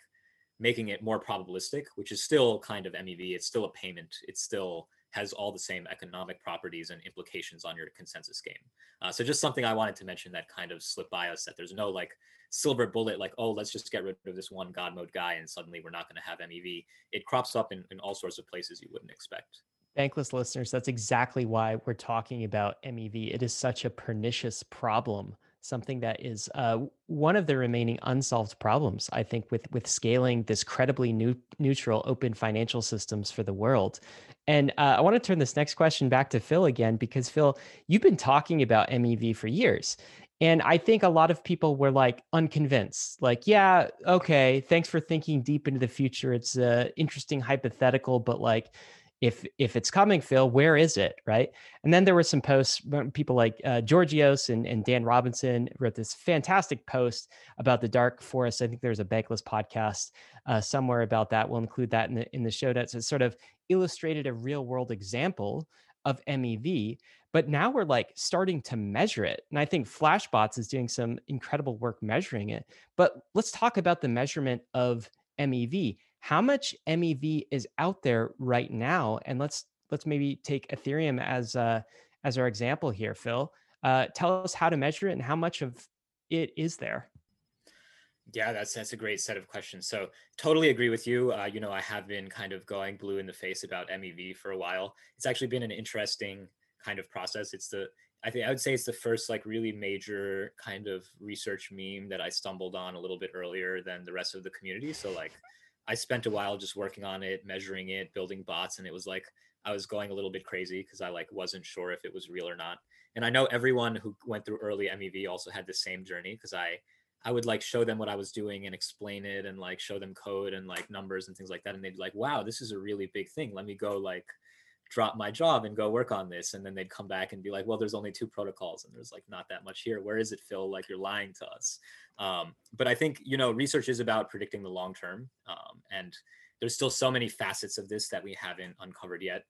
making it more probabilistic, which is still kind of MEV. It's still a payment. It still has all the same economic properties and implications on your consensus game. Uh, so just something I wanted to mention that kind of slipped by us that there's no like silver bullet, like, oh, let's just get rid of this one God mode guy and suddenly we're not going to have MEV. It crops up in, in all sorts of places you wouldn't expect. Bankless listeners, that's exactly why we're talking about MEV. It is such a pernicious problem something that is uh, one of the remaining unsolved problems, I think, with with scaling this credibly new, neutral, open financial systems for the world. And uh, I want to turn this next question back to Phil again, because Phil, you've been talking about MEV for years. And I think a lot of people were like unconvinced, like, yeah, okay, thanks for thinking deep into the future. It's a interesting hypothetical, but like, if if it's coming phil where is it right? And then there were some posts people like uh, georgios and, and dan robinson wrote this fantastic post about the dark forest. I think there's a bankless podcast uh, somewhere about that. We'll include that in the in the show notes. It sort of illustrated a real world example of mev but now we're like starting to measure it. And i think flashbots is doing some incredible work measuring it. But let's talk about the measurement of mev how much MEV is out there right now? And let's let's maybe take Ethereum as uh, as our example here, Phil. Uh, tell us how to measure it and how much of it is there. Yeah, that's that's a great set of questions. So totally agree with you. Uh, you know, I have been kind of going blue in the face about MEV for a while. It's actually been an interesting kind of process. It's the I think I would say it's the first like really major kind of research meme that I stumbled on a little bit earlier than the rest of the community. So like I spent a while just working on it, measuring it, building bots, and it was like I was going a little bit crazy because I like wasn't sure if it was real or not. And I know everyone who went through early MEV also had the same journey because I I would like show them what I was doing and explain it and like show them code and like numbers and things like that. And they'd be like, wow, this is a really big thing. Let me go like drop my job and go work on this. And then they'd come back and be like, well, there's only two protocols and there's like not that much here. Where is it, Phil? Like you're lying to us. Um, but I think, you know, research is about predicting the long term. Um, and there's still so many facets of this that we haven't uncovered yet.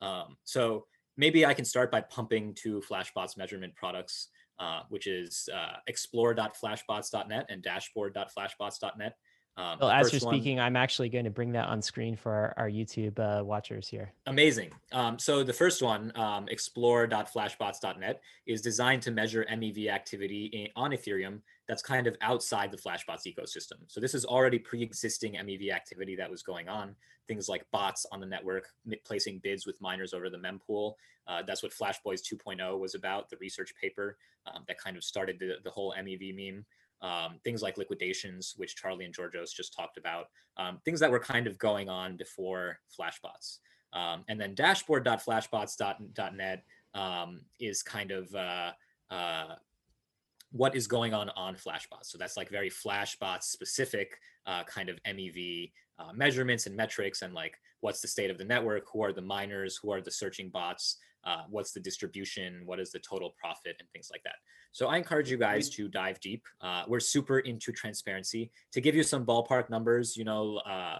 Um, so maybe I can start by pumping to Flashbots measurement products. uh, which is uh, explore.flashbots.net and dashboard.flashbots.net. Um, well, as you're speaking, one, I'm actually going to bring that on screen for our, our YouTube uh, watchers here. Amazing. Um, so the first one, um, explore.flashbots.net, is designed to measure MEV activity in, on Ethereum that's kind of outside the Flashbots ecosystem. So this is already pre-existing MEV activity that was going on. Things like bots on the network, placing bids with miners over the mempool. Uh, that's what Flash Boys 2.0 was about, the research paper um, that kind of started the, the whole MEV meme um, things like liquidations, which Charlie and Georgios just talked about, um, things that were kind of going on before Flashbots. Um, and then dashboard.flashbots.net um, is kind of uh, uh, what is going on on Flashbots. So that's like very Flashbots specific uh, kind of MEV uh, measurements and metrics and like what's the state of the network, who are the miners, who are the searching bots, uh, what's the distribution, what is the total profit, and things like that. So I encourage you guys to dive deep. Uh, we're super into transparency. To give you some ballpark numbers, you know, uh,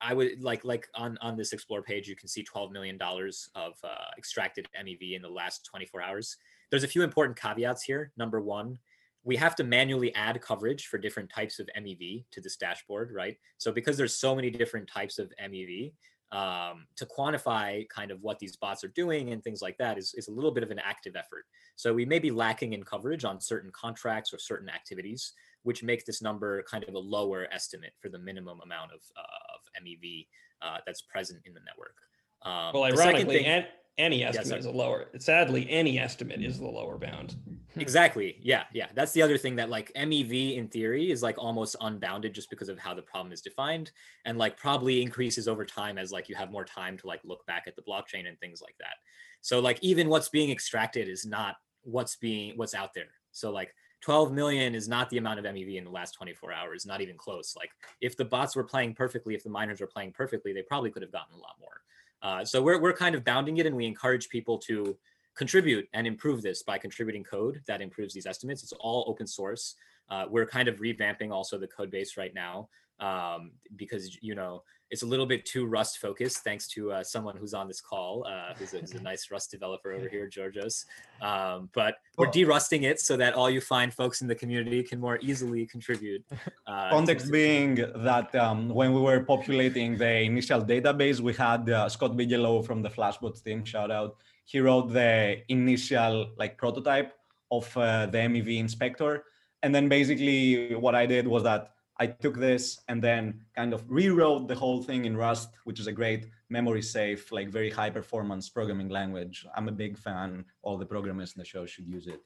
I would like like on on this explore page, you can see 12 million dollars of uh, extracted MEV in the last 24 hours. There's a few important caveats here. Number one, we have to manually add coverage for different types of MEV to this dashboard, right? So because there's so many different types of MEV, um, to quantify kind of what these bots are doing and things like that is, is a little bit of an active effort. So we may be lacking in coverage on certain contracts or certain activities, which makes this number kind of a lower estimate for the minimum amount of, uh, of MEV uh, that's present in the network. Um, well, ironically, thing, any estimate yes, is a lower. Sadly, any estimate is the lower bound. Exactly. Yeah, yeah. That's the other thing that like MEV in theory is like almost unbounded just because of how the problem is defined, and like probably increases over time as like you have more time to like look back at the blockchain and things like that. So like even what's being extracted is not what's being what's out there. So like 12 million is not the amount of MEV in the last 24 hours, not even close. Like if the bots were playing perfectly, if the miners were playing perfectly, they probably could have gotten a lot more. Uh, so we're, we're kind of bounding it and we encourage people to contribute and improve this by contributing code that improves these estimates. It's all open source. Uh, we're kind of revamping also the code base right now um, because, you know, it's a little bit too Rust focused, thanks to uh, someone who's on this call, uh, who's, a, who's, a, nice Rust developer over here, Georgios. Um, but we're derusting it so that all you find folks in the community can more easily contribute. Uh, Context being that um, when we were populating the initial database, we had uh, Scott Bigelow from the Flashbots team, shout out. He wrote the initial like prototype of uh, the MEV inspector. And then basically what I did was that I took this and then kind of rewrote the whole thing in Rust, which is a great memory safe, like very high performance programming language. I'm a big fan. All the programmers in the show should use it.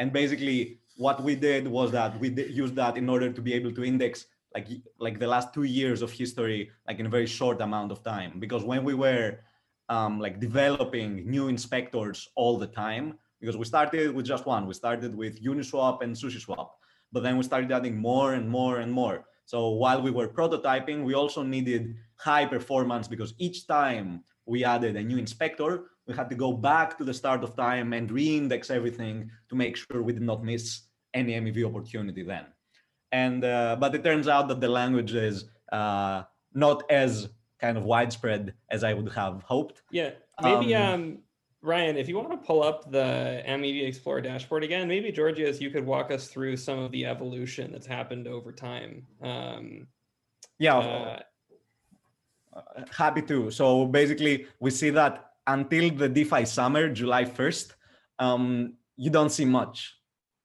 And basically, what we did was that we used that in order to be able to index like like the last two years of history, like in a very short amount of time. Because when we were um, like developing new inspectors all the time, because we started with just one, we started with Uniswap and SushiSwap but then we started adding more and more and more. So while we were prototyping, we also needed high performance because each time we added a new inspector, we had to go back to the start of time and re-index everything to make sure we did not miss any MEV opportunity then. And uh, but it turns out that the language is uh, not as kind of widespread as I would have hoped. Yeah, maybe um, um Ryan, if you want to pull up the MEV Explorer dashboard again, maybe Georgios, you could walk us through some of the evolution that's happened over time. Um, yeah, uh, uh, happy to. So basically, we see that until the DeFi summer, July 1st, um, you don't see much.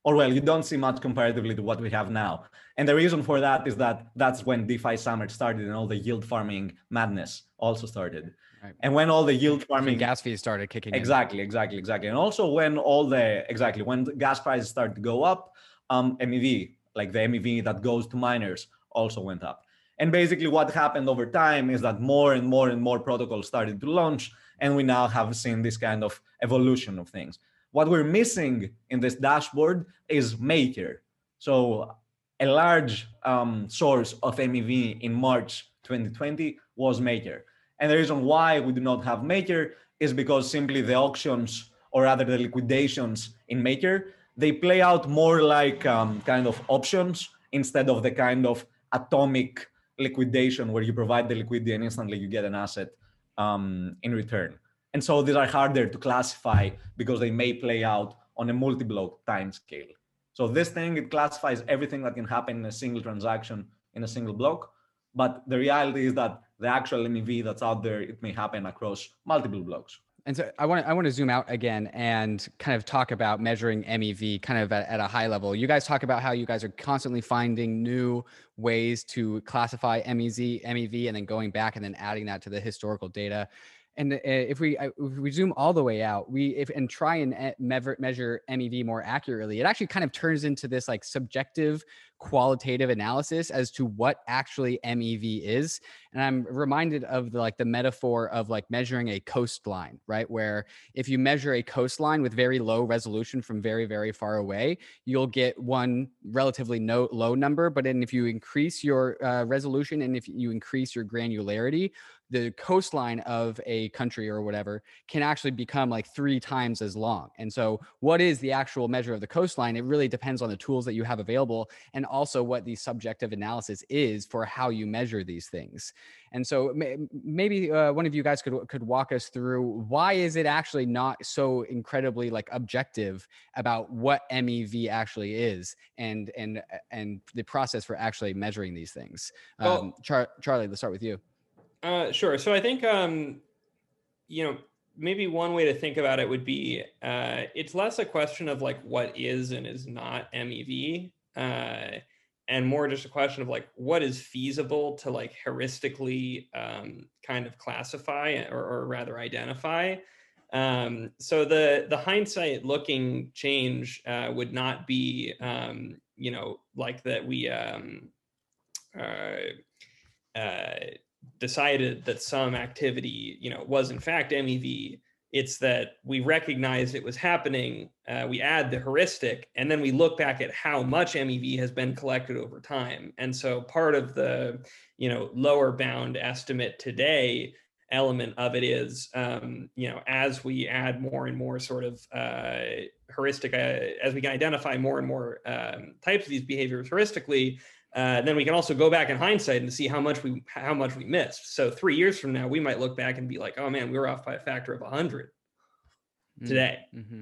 Or well, you don't see much comparatively to what we have now. And the reason for that is that that's when DeFi summer started and all the yield farming madness also started. Right. And when all the yield farming gas fees started kicking exactly, in. Exactly, exactly. And also when all the exactly when gas prices started to go up, um, MEV, like the MEV that goes to miners, also went up. And basically what happened over time is that more and more and more protocols started to launch, and we now have seen this kind of evolution of things. What we're missing in this dashboard is Maker. So a large um, source of MEV in March 2020 was Maker. And the reason why we do not have Maker is because simply the auctions or rather the liquidations in Maker, they play out more like um, kind of options instead of the kind of atomic liquidation where you provide the liquidity and instantly you get an asset um, in return. And so these are harder to classify because they may play out on a multi-block time scale. So this thing, it classifies everything that can happen in a single transaction in a single block. But the reality is that the actual MEV that's out there, it may happen across multiple blocks. And so I want to I want to zoom out again and kind of talk about measuring MEV kind of at, at, a high level. You guys talk about how you guys are constantly finding new ways to classify MEZ, MEV and then going back and then adding that to the historical data and uh, if we if we zoom all the way out we if and try and measure, measure mev more accurately it actually kind of turns into this like subjective qualitative analysis as to what actually mev is and i'm reminded of the like the metaphor of like measuring a coastline right where if you measure a coastline with very low resolution from very very far away you'll get one relatively no, low number but then if you increase your uh, resolution and if you increase your granularity the coastline of a country or whatever can actually become like three times as long. And so, what is the actual measure of the coastline? It really depends on the tools that you have available and also what the subjective analysis is for how you measure these things. And so, maybe uh, one of you guys could could walk us through why is it actually not so incredibly like objective about what MEV actually is and and and the process for actually measuring these things. Well, um, Char- Charlie, let's start with you. Uh, sure. So I think, um, you know, maybe one way to think about it would be uh, it's less a question of like what is and is not MEV, uh, and more just a question of like what is feasible to like heuristically um, kind of classify or, or rather identify. Um, so the the hindsight looking change uh, would not be, um, you know, like that we. Um, uh, uh, decided that some activity, you know, was in fact MEV. It's that we recognized it was happening. Uh, we add the heuristic, and then we look back at how much MEV has been collected over time. And so part of the, you know, lower bound estimate today element of it is, um, you know, as we add more and more sort of uh, heuristic, uh, as we can identify more and more um, types of these behaviors heuristically, uh, then we can also go back in hindsight and see how much we how much we missed. So three years from now, we might look back and be like, "Oh man, we were off by a factor of hundred mm, today." Mm-hmm.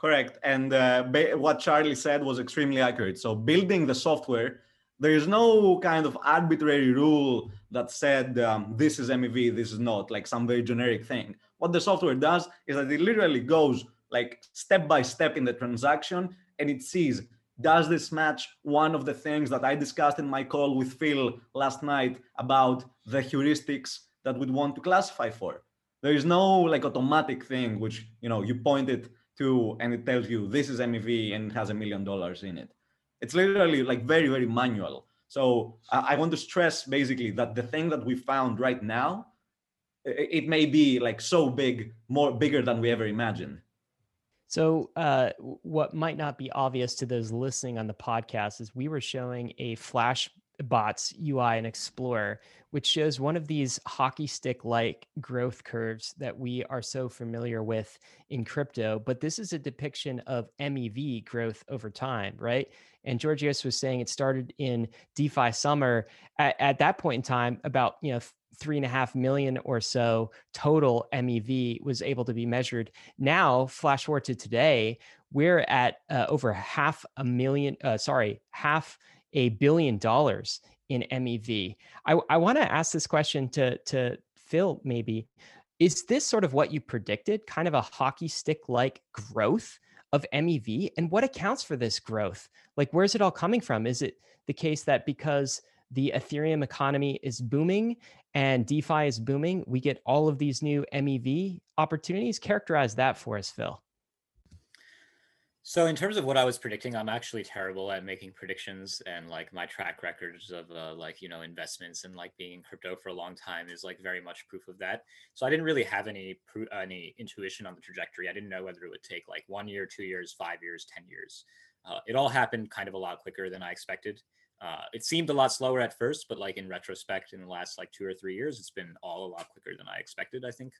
Correct. And uh, what Charlie said was extremely accurate. So building the software, there is no kind of arbitrary rule that said um, this is MEV, this is not, like some very generic thing. What the software does is that it literally goes like step by step in the transaction, and it sees does this match one of the things that I discussed in my call with Phil last night about the heuristics that we'd want to classify for? There is no like automatic thing which you know you point it to and it tells you this is MEV and it has a million dollars in it. It's literally like very very manual. So I, I want to stress basically that the thing that we found right now, it, it may be like so big, more bigger than we ever imagined. So, uh, what might not be obvious to those listening on the podcast is we were showing a Flashbots UI and Explorer, which shows one of these hockey stick like growth curves that we are so familiar with in crypto. But this is a depiction of MEV growth over time, right? And Georgios was saying it started in DeFi summer. At, at that point in time, about you know three and a half million or so total MEV was able to be measured. Now, flash forward to today, we're at uh, over half a million, uh, sorry, half a billion dollars in MEV. I, I want to ask this question to, to Phil, maybe. Is this sort of what you predicted, kind of a hockey stick like growth of MEV? And what accounts for this growth? Like, where's it all coming from? Is it the case that because the Ethereum economy is booming and DeFi is booming, we get all of these new MEV opportunities. Characterize that for us, Phil. So in terms of what I was predicting, I'm actually terrible at making predictions, and like my track records of uh, like you know investments and like being in crypto for a long time is like very much proof of that. So I didn't really have any any intuition on the trajectory. I didn't know whether it would take like one year, two years, five years, ten years. Uh, it all happened kind of a lot quicker than I expected. Uh, it seemed a lot slower at first, but like in retrospect, in the last like two or three years, it's been all a lot quicker than I expected. I think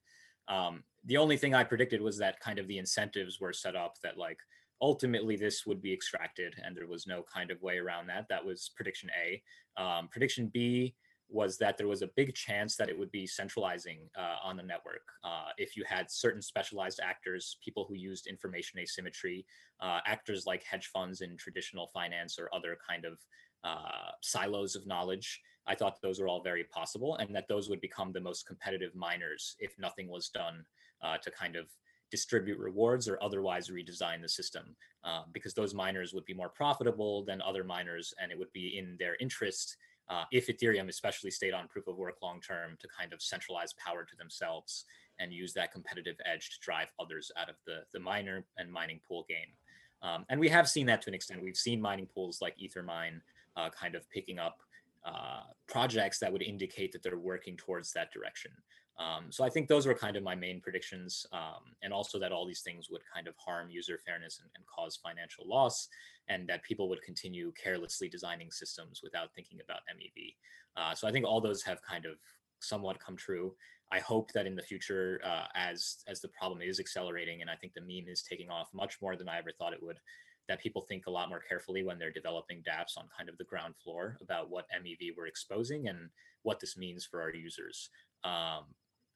um, the only thing I predicted was that kind of the incentives were set up that like ultimately this would be extracted, and there was no kind of way around that. That was prediction A. Um, prediction B was that there was a big chance that it would be centralizing uh, on the network. Uh, if you had certain specialized actors, people who used information asymmetry, uh, actors like hedge funds in traditional finance or other kind of uh, silos of knowledge, I thought those were all very possible and that those would become the most competitive miners if nothing was done uh, to kind of distribute rewards or otherwise redesign the system uh, because those miners would be more profitable than other miners and it would be in their interest uh, if Ethereum especially stayed on proof of work long term to kind of centralize power to themselves and use that competitive edge to drive others out of the, the miner and mining pool game. Um, and we have seen that to an extent. We've seen mining pools like Ethermine uh, kind of picking up uh, projects that would indicate that they're working towards that direction. Um, so I think those were kind of my main predictions, um, and also that all these things would kind of harm user fairness and, and, cause financial loss, and that people would continue carelessly designing systems without thinking about MEV. Uh, so I think all those have kind of somewhat come true. I hope that in the future, uh, as as the problem is accelerating, and I think the meme is taking off much more than I ever thought it would, that people think a lot more carefully when they're developing dApps on kind of the ground floor about what MEV we're exposing and what this means for our users. Um,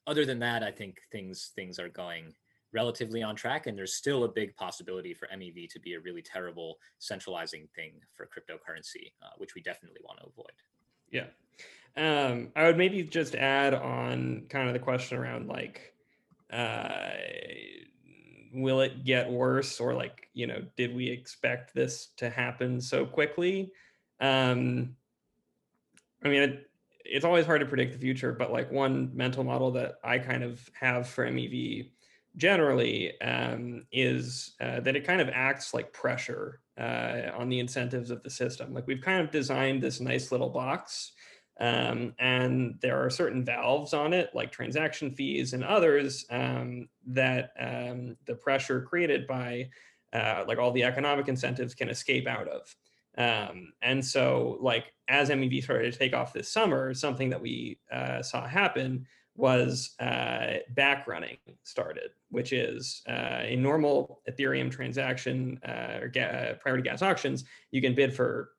other than that, I think things things are going relatively on track, and there's still a big possibility for MEV to be a really terrible centralizing thing for cryptocurrency, uh, which we definitely want to avoid. Yeah, um, I would maybe just add on kind of the question around like, uh, will it get worse, or like, you know, did we expect this to happen so quickly? Um, I mean, it, it's always hard to predict the future, but like one mental model that I kind of have for MEV generally um, is uh, that it kind of acts like pressure uh, on the incentives of the system. Like we've kind of designed this nice little box um, and there are certain valves on it, like transaction fees and others, um, that um, the pressure created by uh, like all the economic incentives can escape out of. Um, and so, like as MEV started to take off this summer, something that we uh, saw happen was uh, back running started, which is uh, a normal Ethereum transaction uh, or ga- uh, priority gas auctions. You can bid for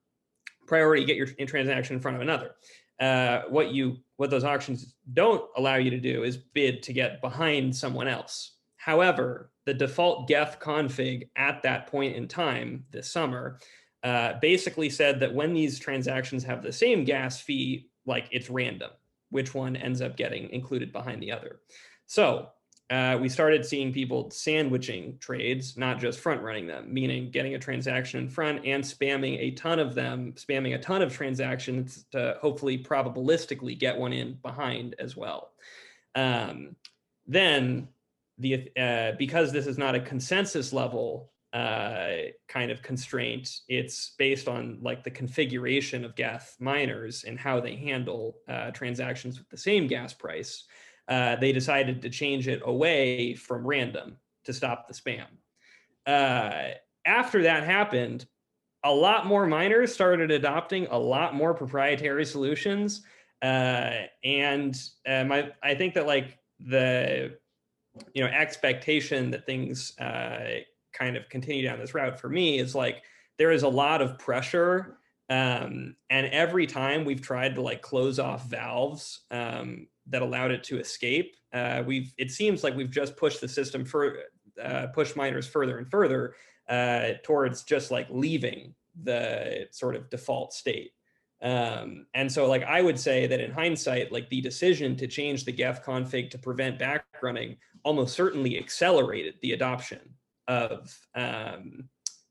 priority, get your transaction in front of another. Uh, what you what those auctions don't allow you to do is bid to get behind someone else. However, the default Geth config at that point in time this summer uh, basically said that when these transactions have the same gas fee, like it's random which one ends up getting included behind the other. So uh, we started seeing people sandwiching trades, not just front running them, meaning getting a transaction in front and spamming a ton of them, spamming a ton of transactions to hopefully probabilistically get one in behind as well. Um, then the uh, because this is not a consensus level uh, kind of constraint. It's based on like the configuration of Geth miners and how they handle uh, transactions with the same gas price. Uh, they decided to change it away from random to stop the spam. Uh, after that happened, a lot more miners started adopting a lot more proprietary solutions. Uh, and um, I, I think that like the you know expectation that things uh, kind of continue down this route for me is like there is a lot of pressure um, and every time we've tried to like close off valves um, that allowed it to escape uh, we've it seems like we've just pushed the system for uh, push miners further and further uh, towards just like leaving the sort of default state um, and so like i would say that in hindsight like the decision to change the geth config to prevent back running almost certainly accelerated the adoption of um,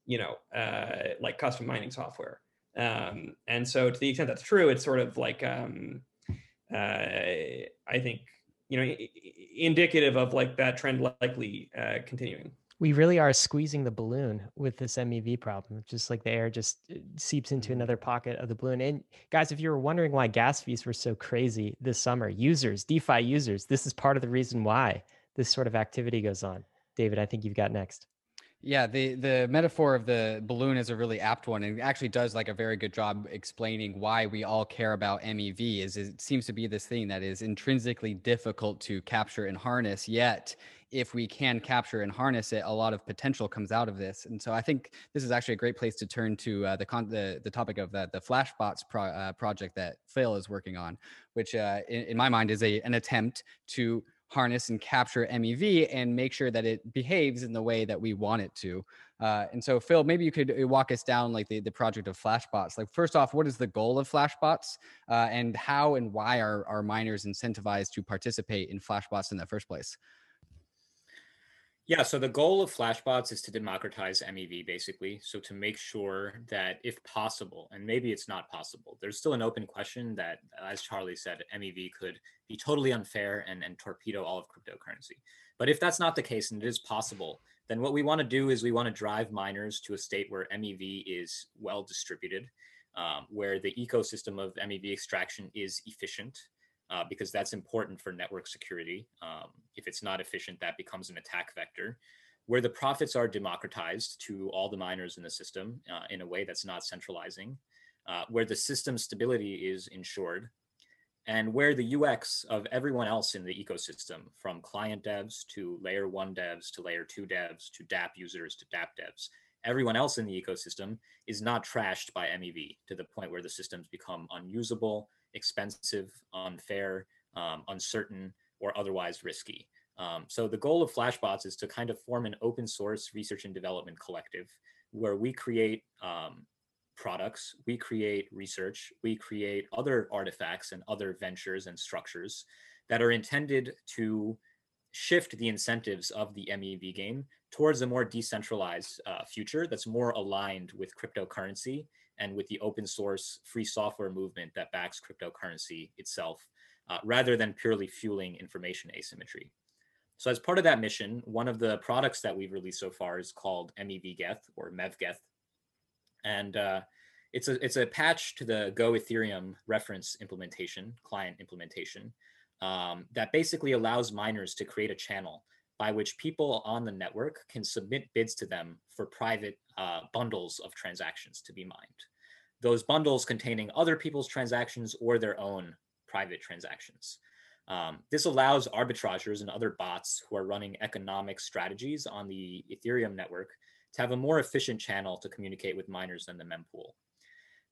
you know uh, like custom mining software. Um, and so to the extent that's true, it's sort of like um, uh, I think you know indicative of like that trend likely uh, continuing. We really are squeezing the balloon with this MEV problem. Just like the air just uh, seeps into mm-hmm. another pocket of the balloon. And guys, if you were wondering why gas fees were so crazy this summer, users, DeFi users, this is part of the reason why this sort of activity goes on. David, I think you've got next. Yeah, the the metaphor of the balloon is a really apt one, and actually does like a very good job explaining why we all care about MEV. Is it seems to be this thing that is intrinsically difficult to capture and harness, yet if we can capture and harness it, a lot of potential comes out of this. And so I think this is actually a great place to turn to uh, the, con- the the topic of the the Flashbots pro- uh, project that Phil is working on, which uh, in, in, my mind is a an attempt to harness and capture MEV and make sure that it behaves in the way that we want it to. Uh, and so, Phil, maybe you could uh, walk us down like the, the project of Flashbots. Like, first off, what is the goal of Flashbots, uh, and how and why are are miners incentivized to participate in Flashbots in the first place? Yeah, so the goal of Flashbots is to democratize MEV basically. So to make sure that if possible, and maybe it's not possible, there's still an open question that, as Charlie said, MEV could be totally unfair and, and torpedo all of cryptocurrency. But if that's not the case and it is possible, then what we want to do is we want to drive miners to a state where MEV is well distributed, um, where the ecosystem of MEV extraction is efficient, uh, because that's important for network security. Um, if it's not efficient, that becomes an attack vector. Where the profits are democratized to all the miners in the system uh, in a way that's not centralizing, uh, where the system stability is ensured, and where the UX of everyone else in the ecosystem, from client devs to layer one devs to layer two devs to DApp users to DApp devs, everyone else in the ecosystem is not trashed by MEV to the point where the systems become unusable expensive, unfair, um, uncertain, or otherwise risky. Um, so the goal of Flashbots is to kind of form an open source research and development collective where we create um, products, we create research, we create other artifacts and other ventures and structures that are intended to shift the incentives of the MEV game towards a more decentralized uh, future that's more aligned with cryptocurrency and with the open source free software movement that backs cryptocurrency itself, uh, rather than purely fueling information asymmetry. So as part of that mission, one of the products that we've released so far is called MEVGeth or MEVGeth. And uh, it's a it's a patch to the Go Ethereum reference implementation, client implementation, um, that basically allows miners to create a channel by which people on the network can submit bids to them for private uh, bundles of transactions to be mined. Those bundles containing other people's transactions or their own private transactions. Um, this allows arbitrageurs and other bots who are running economic strategies on the Ethereum network to have a more efficient channel to communicate with miners than the mempool.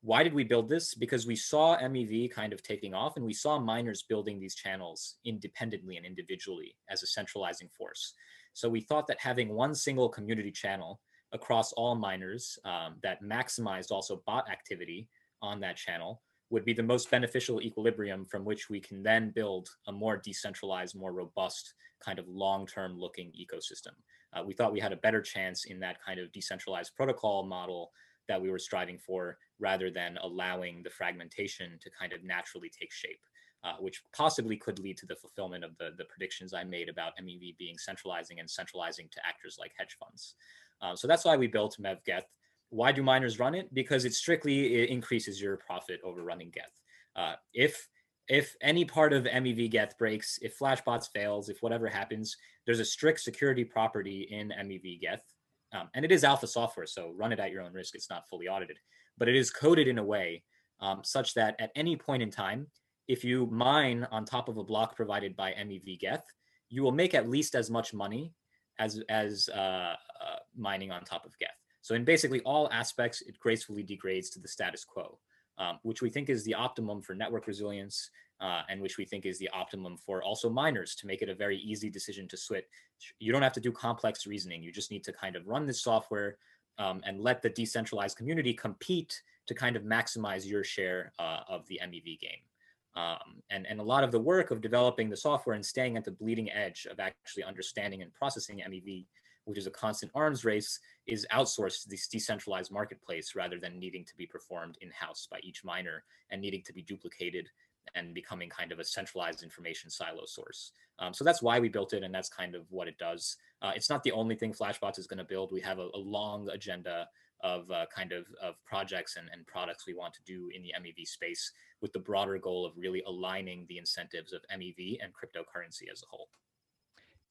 Why did we build this? Because we saw MEV kind of taking off and we saw miners building these channels independently and individually as a centralizing force. So we thought that having one single community channel across all miners um, that maximized also bot activity on that channel would be the most beneficial equilibrium from which we can then build a more decentralized, more robust kind of long-term looking ecosystem. Uh, we thought we had a better chance in that kind of decentralized protocol model that we were striving for rather than allowing the fragmentation to kind of naturally take shape, uh, which possibly could lead to the fulfillment of the, the predictions I made about MEV being centralizing and centralizing to actors like hedge funds. Uh, so that's why we built MEVGeth. Why do miners run it? Because it strictly increases your profit over running Geth. Uh, if if any part of MEV Geth breaks, if Flashbots fails, if whatever happens, there's a strict security property in MEV Geth um, and it is alpha software, so run it at your own risk. It's not fully audited, but it is coded in a way um, such that at any point in time, if you mine on top of a block provided by MEV Geth, you will make at least as much money as as uh, uh, mining on top of Geth. So in basically all aspects, it gracefully degrades to the status quo, um, which we think is the optimum for network resilience uh, and which we think is the optimum for also miners to make it a very easy decision to switch. You don't have to do complex reasoning. You just need to kind of run this software um, and let the decentralized community compete to kind of maximize your share uh, of the MEV game. Um, and, and a lot of the work of developing the software and staying at the bleeding edge of actually understanding and processing MEV, which is a constant arms race, is outsourced to this decentralized marketplace rather than needing to be performed in-house by each miner and needing to be duplicated and becoming kind of a centralized information silo source. Um, so that's why we built it, and that's kind of what it does. Uh, it's not the only thing Flashbots is going to build. We have a, a long agenda of uh, kind of, of projects and, and products we want to do in the MEV space with the broader goal of really aligning the incentives of MEV and cryptocurrency as a whole.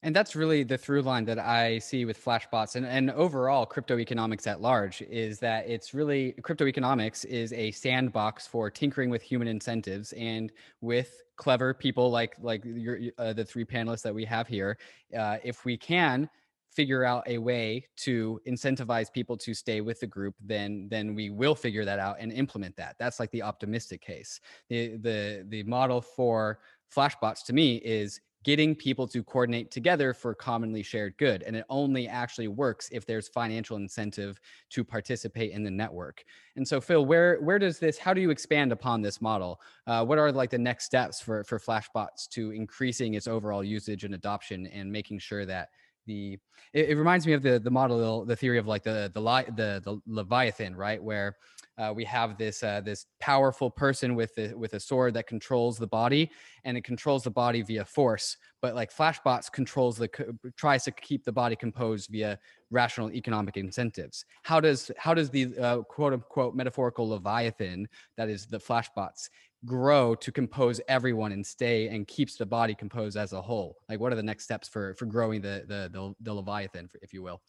And that's really the through line that I see with Flashbots and, and overall crypto economics at large is that it's really crypto economics is a sandbox for tinkering with human incentives and with clever people like like your, uh, the three panelists that we have here. Uh, if we can figure out a way to incentivize people to stay with the group then then we will figure that out and implement that that's like the optimistic case the the the model for flashbots to me is getting people to coordinate together for commonly shared good and it only actually works if there's financial incentive to participate in the network. And so phil where where does this how do you expand upon this model? Uh, what are like the next steps for for flashbots to increasing its overall usage and adoption and making sure that the it, it, reminds me of the the model the theory of like the the the, the leviathan right? Where uh, we have this uh, this powerful person with the, with a sword that controls the body and it controls the body via force but like flashbots controls the tries to keep the body composed via rational economic incentives. How does how does the uh, quote unquote metaphorical leviathan that is the flashbots grow to compose everyone and stay and keeps the body composed as a whole like what are the next steps for for growing the the the, the leviathan if you will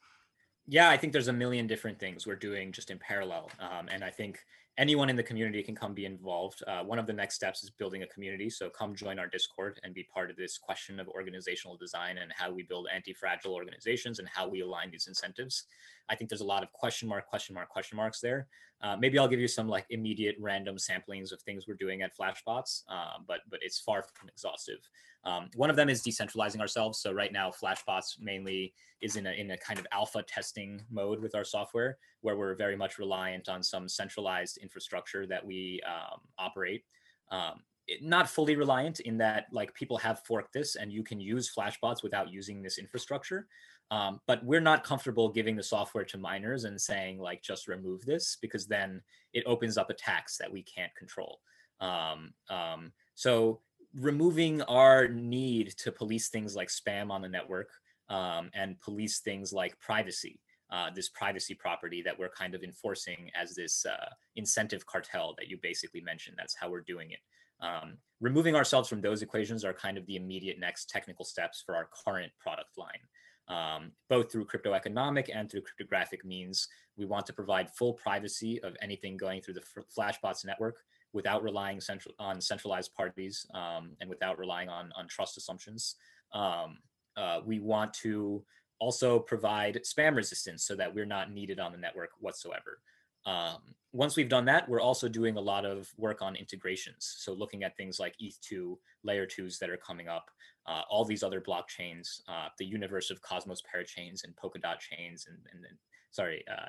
yeah i think there's a million different things we're doing just in parallel um, and i think anyone in the community can come be involved. Uh, one of the next steps is building a community. So come join our Discord and be part of this question of organizational design and how we build anti-fragile organizations and how we align these incentives. I think there's a lot of question mark, question mark, question marks there. Uh, maybe I'll give you some like immediate random samplings of things we're doing at Flashbots, uh, but but it's far from exhaustive. Um, one of them is decentralizing ourselves. So right now, Flashbots mainly is in a in a kind of alpha testing mode with our software, where we're very much reliant on some centralized infrastructure that we um, operate. Um, it, not fully reliant in that like people have forked this and you can use Flashbots without using this infrastructure. Um, but we're not comfortable giving the software to miners and saying like just remove this because then it opens up attacks that we can't control. Um, um, so removing our need to police things like spam on the network um, and police things like privacy, uh, this privacy property that we're kind of enforcing as this uh, incentive cartel that you basically mentioned. That's how we're doing it. Um, removing ourselves from those equations are kind of the immediate next technical steps for our current product line. Um, both through crypto economic and through cryptographic means, we want to provide full privacy of anything going through the Flashbots network without relying central, on centralized parties um, and without relying on, on trust assumptions. Um, uh, we want to also provide spam resistance so that we're not needed on the network whatsoever. Um, once we've done that, we're also doing a lot of work on integrations. So looking at things like ETH2, layer twos that are coming up, uh, all these other blockchains, uh, the universe of Cosmos parachains and Polkadot chains, and, and, and sorry, uh,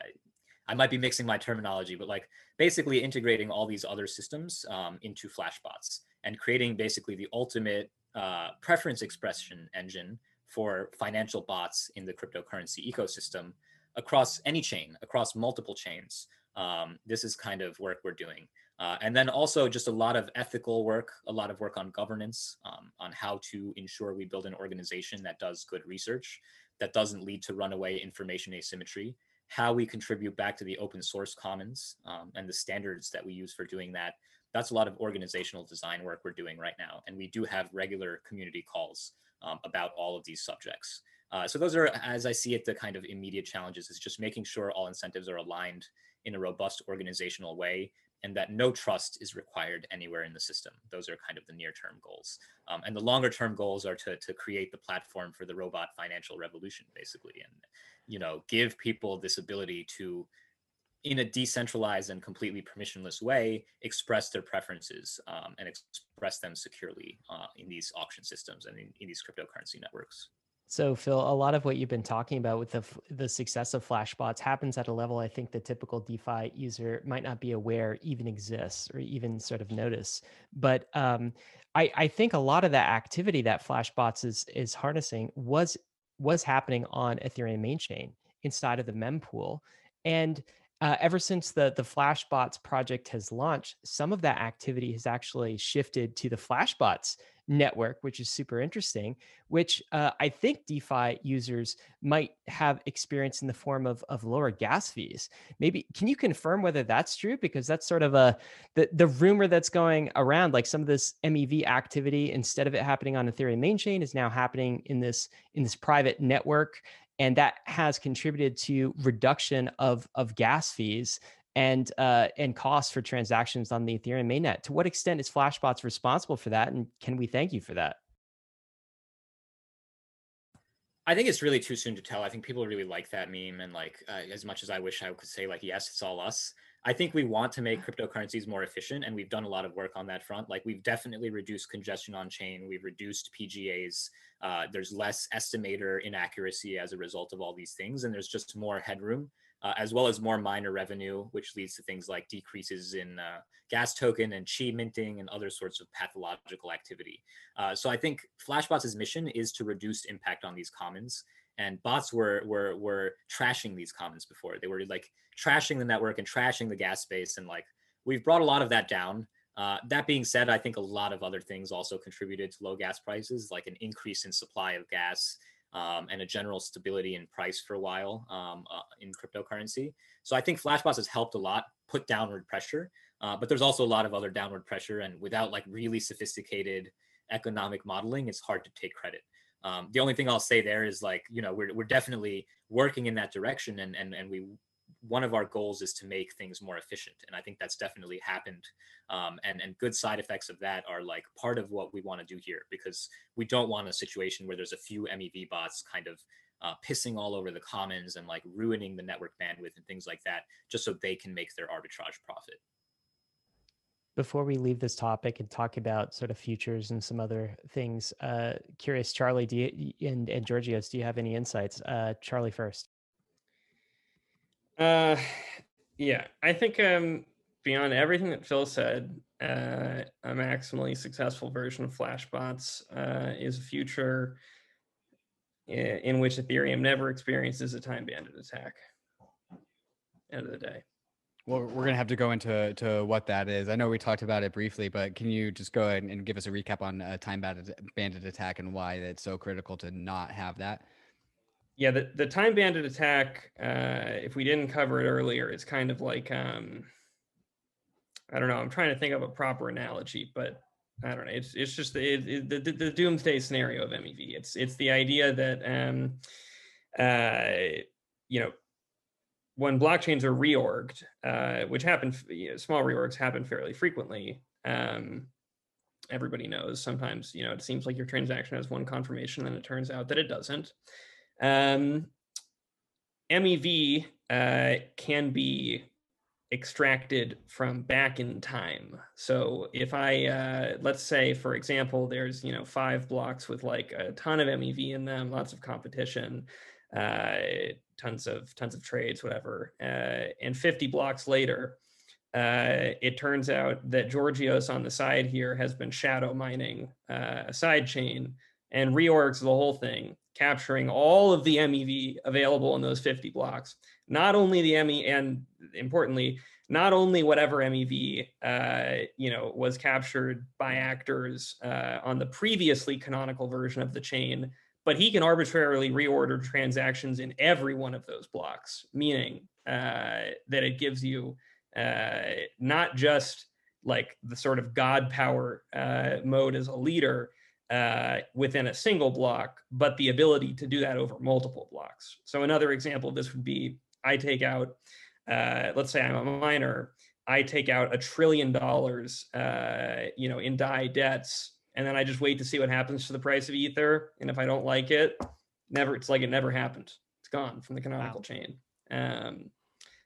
I might be mixing my terminology, but like basically integrating all these other systems um, into Flashbots and creating basically the ultimate uh, preference expression engine for financial bots in the cryptocurrency ecosystem across any chain, across multiple chains. Um, this is kind of work we're doing. Uh, and then also just a lot of ethical work, a lot of work on governance, um, on how to ensure we build an organization that does good research, that doesn't lead to runaway information asymmetry, how we contribute back to the open source commons um, and the standards that we use for doing that. That's a lot of organizational design work we're doing right now. And we do have regular community calls um, about all of these subjects. Uh, so those are, as I see it, the kind of immediate challenges is just making sure all incentives are aligned in a robust organizational way and that no trust is required anywhere in the system. Those are kind of the near-term goals. Um, and the longer-term goals are to, to create the platform for the robot financial revolution, basically, and you know, give people this ability to, in a decentralized and completely permissionless way, express their preferences um, and express them securely uh, in these auction systems and in, in these cryptocurrency networks. So, Phil, a lot of what you've been talking about with the the success of Flashbots happens at a level I think the typical DeFi user might not be aware even exists or even sort of notice. But um, I, I think a lot of that activity that Flashbots is is harnessing was was happening on Ethereum main chain inside of the mempool, and uh, ever since the the Flashbots project has launched, some of that activity has actually shifted to the Flashbots network, which is super interesting, which uh, I think DeFi users might have experience in the form of, of lower gas fees. Maybe can you confirm whether that's true? Because that's sort of a the, the rumor that's going around, like some of this MEV activity, instead of it happening on Ethereum main chain, is now happening in this in this private network. And that has contributed to reduction of, of gas fees and uh, and costs for transactions on the Ethereum mainnet. To what extent is Flashbots responsible for that, and can we thank you for that? I think it's really too soon to tell. I think people really like that meme, and like uh, as much as I wish I could say like yes, it's all us. I think we want to make cryptocurrencies more efficient, and we've done a lot of work on that front. Like we've definitely reduced congestion on chain. We've reduced PGAs. Uh, there's less estimator inaccuracy as a result of all these things, and there's just more headroom uh, as well as more miner revenue, which leads to things like decreases in uh, gas token and chi minting and other sorts of pathological activity. Uh, so I think Flashbots' mission is to reduce impact on these commons. And bots were were were trashing these commons before. They were like trashing the network and trashing the gas space. And like we've brought a lot of that down. Uh, that being said, I think a lot of other things also contributed to low gas prices, like an increase in supply of gas um, and a general stability in price for a while um, uh, in cryptocurrency. So I think Flashbots has helped a lot put downward pressure, uh, but there's also a lot of other downward pressure. And without like really sophisticated economic modeling, it's hard to take credit. Um, the only thing I'll say there is like, you know, we're, we're definitely working in that direction and, and, and we one of our goals is to make things more efficient and i think that's definitely happened um, and and good side effects of that are like part of what we want to do here because we don't want a situation where there's a few mev bots kind of uh, pissing all over the commons and like ruining the network bandwidth and things like that just so they can make their arbitrage profit. Before we leave this topic and talk about sort of futures and some other things uh curious charlie do you and, and georgios do you have any insights? Uh charlie first uh, yeah, I think um, beyond everything that Phil said, uh, a maximally successful version of Flashbots uh, is a future in which Ethereum never experiences a time bandit attack. End of the day. Well, we're gonna have to go into to what that is. I know we talked about it briefly, but can you just go ahead and give us a recap on a time bandit bandit attack and why it's so critical to not have that? Yeah, the, the time bandit attack, uh, if we didn't cover it earlier, it's kind of like, um, I don't know, I'm trying to think of a proper analogy, but I don't know. It's, it's just it, the, the doomsday scenario of MEV. It's, it's the idea that, um, uh, you know, when blockchains are reorged, uh, which happen, you know, small reorgs happen fairly frequently. Um, everybody knows sometimes, you know, it seems like your transaction has one confirmation and it turns out that it doesn't. Um, MEV uh, can be extracted from back in time. So if I, uh, let's say, for example, there's, you know, five blocks with like a ton of MEV in them, lots of competition, uh, tons of, tons of trades, whatever. Uh, and 50 blocks later, uh, it turns out that Georgios on the side here has been shadow mining uh, a side chain and reorgs the whole thing capturing all of the MEV available in those 50 blocks. Not only the ME, and importantly, not only whatever MEV uh, you know was captured by actors uh, on the previously canonical version of the chain, but he can arbitrarily reorder transactions in every one of those blocks, meaning uh, that it gives you uh, not just like the sort of god power uh, mode as a leader, uh, within a single block, but the ability to do that over multiple blocks. So another example of this would be I take out, uh, let's say I'm a miner, I take out a trillion dollars, uh, you know, in DAI debts, and then I just wait to see what happens to the price of Ether. And if I don't like it, never, it's like it never happened. It's gone from the canonical wow. chain. Um,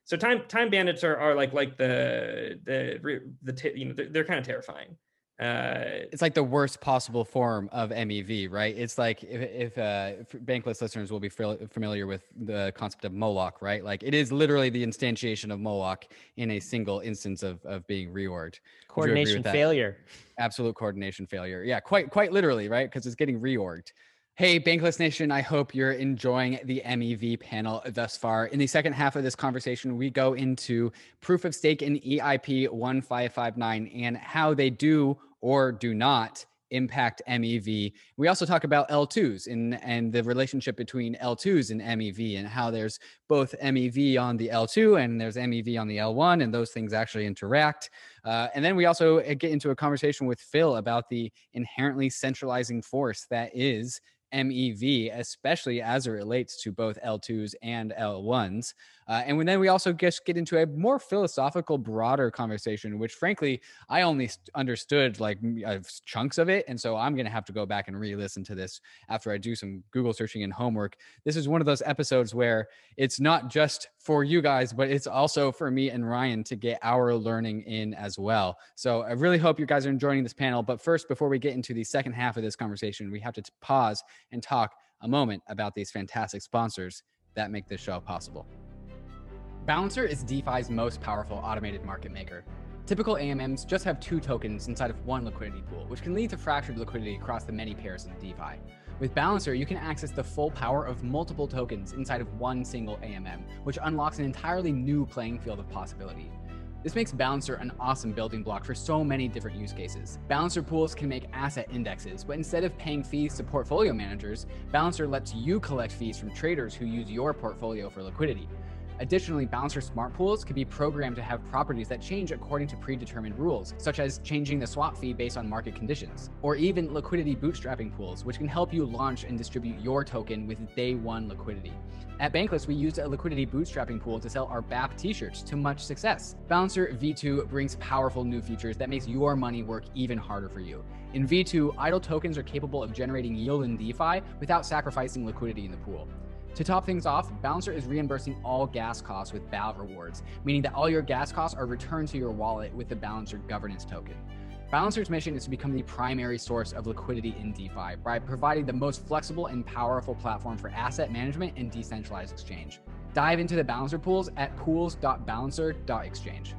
so time time bandits are, are like like the the the you know they're, they're kind of terrifying uh, it's like the worst possible form of MEV, right? It's like if, if uh, bankless listeners will be familiar with the concept of Moloch, right? Like it is literally the instantiation of Moloch in a single instance of, of being reorged. Coordination failure. Absolute coordination failure. Yeah, quite quite literally, right? Because it's getting reorged. Hey, Bankless Nation, I hope you're enjoying the MEV panel thus far. In the second half of this conversation, we go into proof of stake in EIP 1559 and how they do or do not impact MEV. We also talk about L2s and, and the relationship between L2s and MEV and how there's both MEV on the L2 and there's MEV on the L1, and those things actually interact. Uh, and then we also uh, get into a conversation with Phil about the inherently centralizing force that is MEV, especially as it relates to both L2s and L1s. Uh, and then we also just get into a more philosophical, broader conversation, which frankly, I only understood like uh, chunks of it. And so I'm going to have to go back and re listen to this after I do some Google searching and homework. This is one of those episodes where it's not just for you guys, but it's also for me and Ryan to get our learning in as well. So I really hope you guys are enjoying this panel. But first, before we get into the second half of this conversation, we have to pause and talk a moment about these fantastic sponsors that make this show possible. Balancer is DeFi's most powerful automated market maker. Typical AMMs just have two tokens inside of one liquidity pool, which can lead to fractured liquidity across the many pairs in DeFi. With Balancer, you can access the full power of multiple tokens inside of one single AMM, which unlocks an entirely new playing field of possibility. This makes Balancer an awesome building block for so many different use cases. Balancer pools can make asset indexes, but instead of paying fees to portfolio managers, Balancer lets you collect fees from traders who use your portfolio for liquidity. Additionally, Balancer smart pools can be programmed to have properties that change according to predetermined rules, such as changing the swap fee based on market conditions, or even liquidity bootstrapping pools, which can help you launch and distribute your token with day one liquidity. At Bankless, we used a liquidity bootstrapping pool to sell our BAP t-shirts to much success. Balancer V2 brings powerful new features that makes your money work even harder for you. In V2, idle tokens are capable of generating yield in DeFi without sacrificing liquidity in the pool. To top things off, Balancer is reimbursing all gas costs with BAL rewards, meaning that all your gas costs are returned to your wallet with the Balancer governance token. Balancer's mission is to become the primary source of liquidity in DeFi by providing the most flexible and powerful platform for asset management and decentralized exchange. Dive into the Balancer pools at pools.balancer.exchange.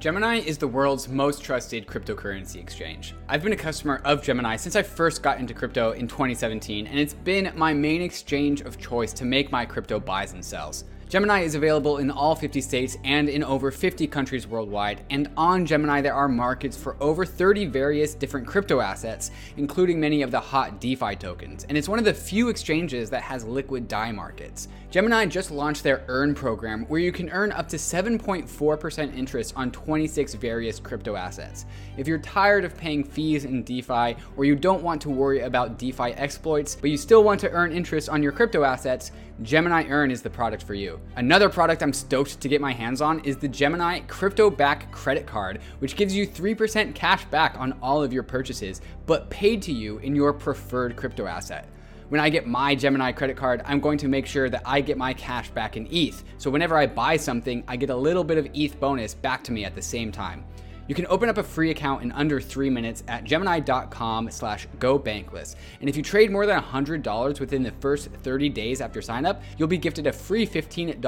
Gemini is the world's most trusted cryptocurrency exchange. I've been a customer of Gemini since I first got into crypto in 2017, and it's been my main exchange of choice to make my crypto buys and sells. Gemini is available in all 50 states and in over 50 countries worldwide. And on Gemini, there are markets for over 30 various different crypto assets, including many of the hot DeFi tokens. And it's one of the few exchanges that has liquid DAI markets. Gemini just launched their Earn program, where you can earn up to 7.4% interest on 26 various crypto assets. If you're tired of paying fees in DeFi, or you don't want to worry about DeFi exploits, but you still want to earn interest on your crypto assets, Gemini Earn is the product for you. Another product I'm stoked to get my hands on is the Gemini Crypto Back Credit Card, which gives you 3% cash back on all of your purchases, but paid to you in your preferred crypto asset. When I get my Gemini credit card, I'm going to make sure that I get my cash back in ETH. So whenever I buy something, I get a little bit of ETH bonus back to me at the same time. You can open up a free account in under three minutes at gemini.com slash go gobankless. And if you trade more than $100 within the first 30 days after signup, you'll be gifted a free $15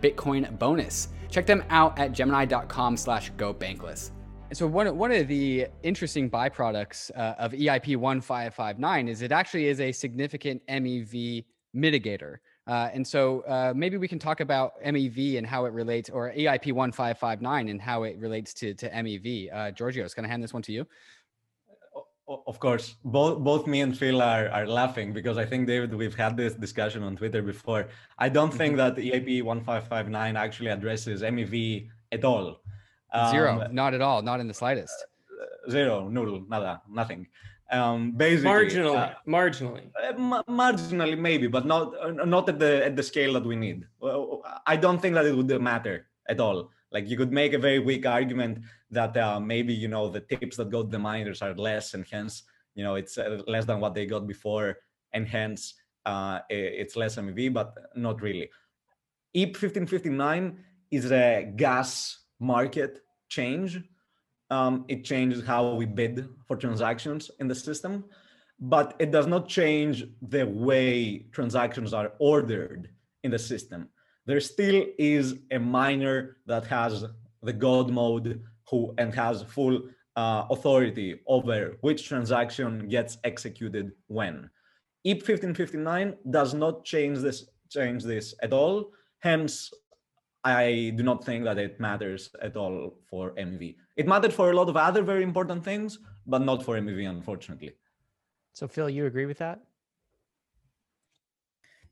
Bitcoin bonus. Check them out at gemini.com slash gobankless. So one, one of the interesting byproducts uh, of EIP 1559 is it actually is a significant MEV mitigator. Uh, and so uh, maybe we can talk about MEV and how it relates, or EIP 1559 and how it relates to, to MEV. Uh, Giorgio, is going to hand this one to you. Of course, both both me and Phil are, are laughing because I think David, we've had this discussion on Twitter before. I don't think mm-hmm. that the EIP 1559 actually addresses MEV at all. Um, Zero, not at all, not in the slightest. Uh, zero, null, nada, nothing. Um, basically, marginally, uh, marginally, uh, marginally maybe, but not uh, not at the at the scale that we need. I don't think that it would matter at all. Like you could make a very weak argument that uh, maybe you know the tips that go to the miners are less, and hence you know it's uh, less than what they got before, and hence uh, it's less MEV, but not really. EIP 1559 is a gas market change um, it changes how we bid for transactions in the system, but it does not change the way transactions are ordered in the system. There still is a miner that has the God mode who and has full uh, authority over which transaction gets executed when. EIP 1559 does not change this change this at all. Hence, I do not think that it matters at all for MEV. It mattered for a lot of other very important things, but not for MEV, unfortunately. So, Phil, you agree with that?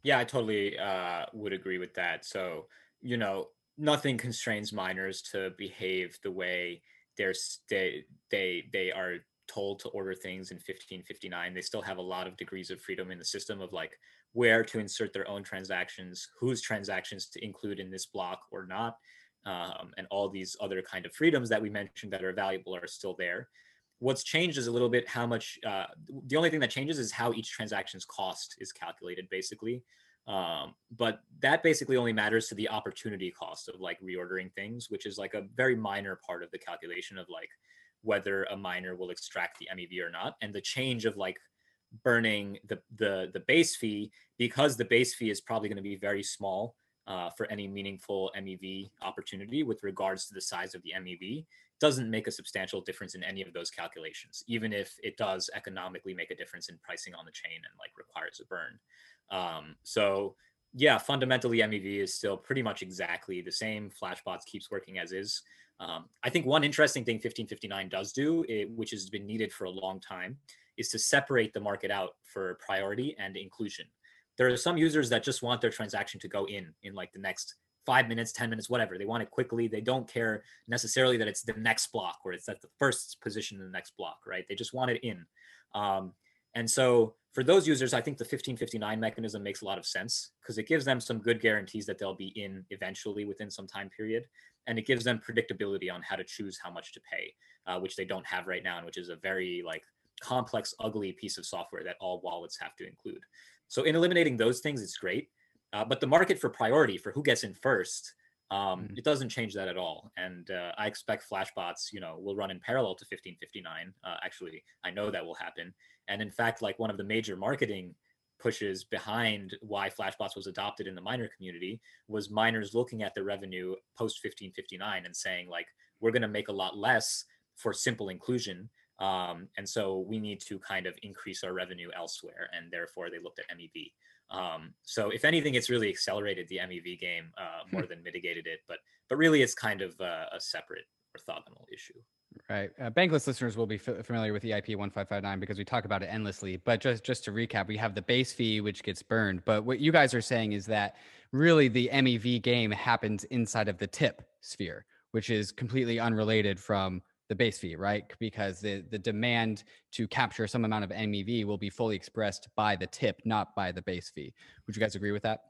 Yeah, I totally uh, would agree with that. So, you know, nothing constrains miners to behave the way they're they they they are told to order things in 1559 they still have a lot of degrees of freedom in the system of like where to insert their own transactions whose transactions to include in this block or not um, and all these other kind of freedoms that we mentioned that are valuable are still there what's changed is a little bit how much uh, the only thing that changes is how each transaction's cost is calculated basically um, but that basically only matters to the opportunity cost of like reordering things which is like a very minor part of the calculation of like whether a miner will extract the MEV or not. And the change of like burning the the the base fee because the base fee is probably going to be very small uh, for any meaningful MEV opportunity with regards to the size of the MEV doesn't make a substantial difference in any of those calculations, even if it does economically make a difference in pricing on the chain and like requires a burn. Um, so yeah, fundamentally MEV is still pretty much exactly the same. Flashbots keeps working as is. Um, I think one interesting thing 1559 does do, it, which has been needed for a long time, is to separate the market out for priority and inclusion. There are some users that just want their transaction to go in in like the next five minutes, 10 minutes, whatever. They want it quickly. They don't care necessarily that it's the next block or it's at the first position in the next block, right? They just want it in. Um, and so for those users, I think the 1559 mechanism makes a lot of sense because it gives them some good guarantees that they'll be in eventually within some time period and it gives them predictability on how to choose how much to pay, uh, which they don't have right now, and which is a very like complex, ugly piece of software that all wallets have to include. So in eliminating those things, it's great. Uh, but the market for priority for who gets in first, um, mm-hmm. it doesn't change that at all. And uh, I expect Flashbots, you know, will run in parallel to 1559. Uh, actually, I know that will happen. And in fact, like one of the major marketing pushes behind why Flashbots was adopted in the miner community was miners looking at the revenue post 1559 and saying like we're going to make a lot less for simple inclusion um, and so we need to kind of increase our revenue elsewhere and therefore they looked at mev um, so if anything it's really accelerated the mev game uh, more than mitigated it but but really it's kind of uh, a separate orthogonal issue Right. Uh, Bankless listeners will be f- familiar with EIP 1559 because we talk about it endlessly. But just, just to recap, we have the base fee, which gets burned. But what you guys are saying is that really the MEV game happens inside of the tip sphere, which is completely unrelated from the base fee, right? Because the, the demand to capture some amount of MEV will be fully expressed by the tip, not by the base fee. Would you guys agree with that?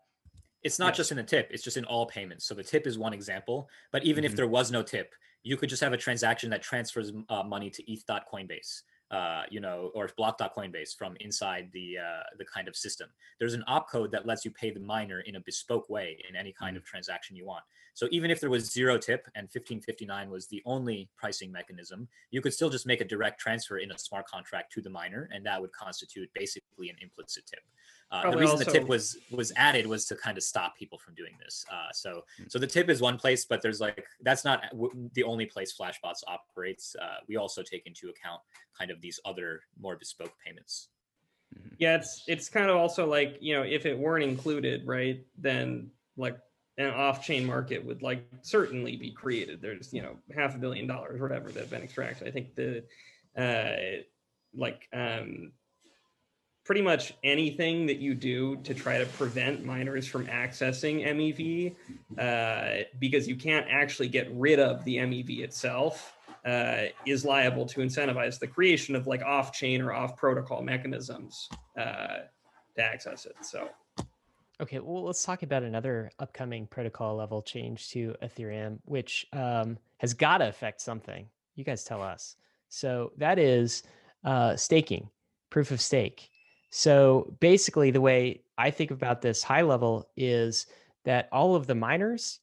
It's not just in the tip, it's just in all payments. So the tip is one example. But even mm-hmm. if there was no tip, you could just have a transaction that transfers uh, money to ETH.Coinbase, uh, you know, or Block.Coinbase from inside the uh, the kind of system. There's an opcode that lets you pay the miner in a bespoke way in any kind mm-hmm. of transaction you want. So even if there was zero tip and 1559 was the only pricing mechanism, you could still just make a direct transfer in a smart contract to the miner, and that would constitute basically an implicit tip. Uh, the reason also... the tip was was added was to kind of stop people from doing this. Uh, so hmm. so the tip is one place, but there's like that's not w- the only place Flashbots operates. Uh, we also take into account kind of these other more bespoke payments. Mm-hmm. Yeah, it's it's kind of also like you know if it weren't included, right? Then like an off-chain market would like certainly be created. There's you know half a billion dollars, whatever, that have been extracted. I think the uh, like um, pretty much anything that you do to try to prevent miners from accessing MEV, uh, because you can't actually get rid of the MEV itself, uh, is liable to incentivize the creation of like off-chain or off-protocol mechanisms uh, to access it. So. Okay, well, let's talk about another upcoming protocol level change to Ethereum, which um, has got to affect something. You guys tell us. So that is uh, staking, proof of stake. So basically, the way I think about this high level is that all of the miners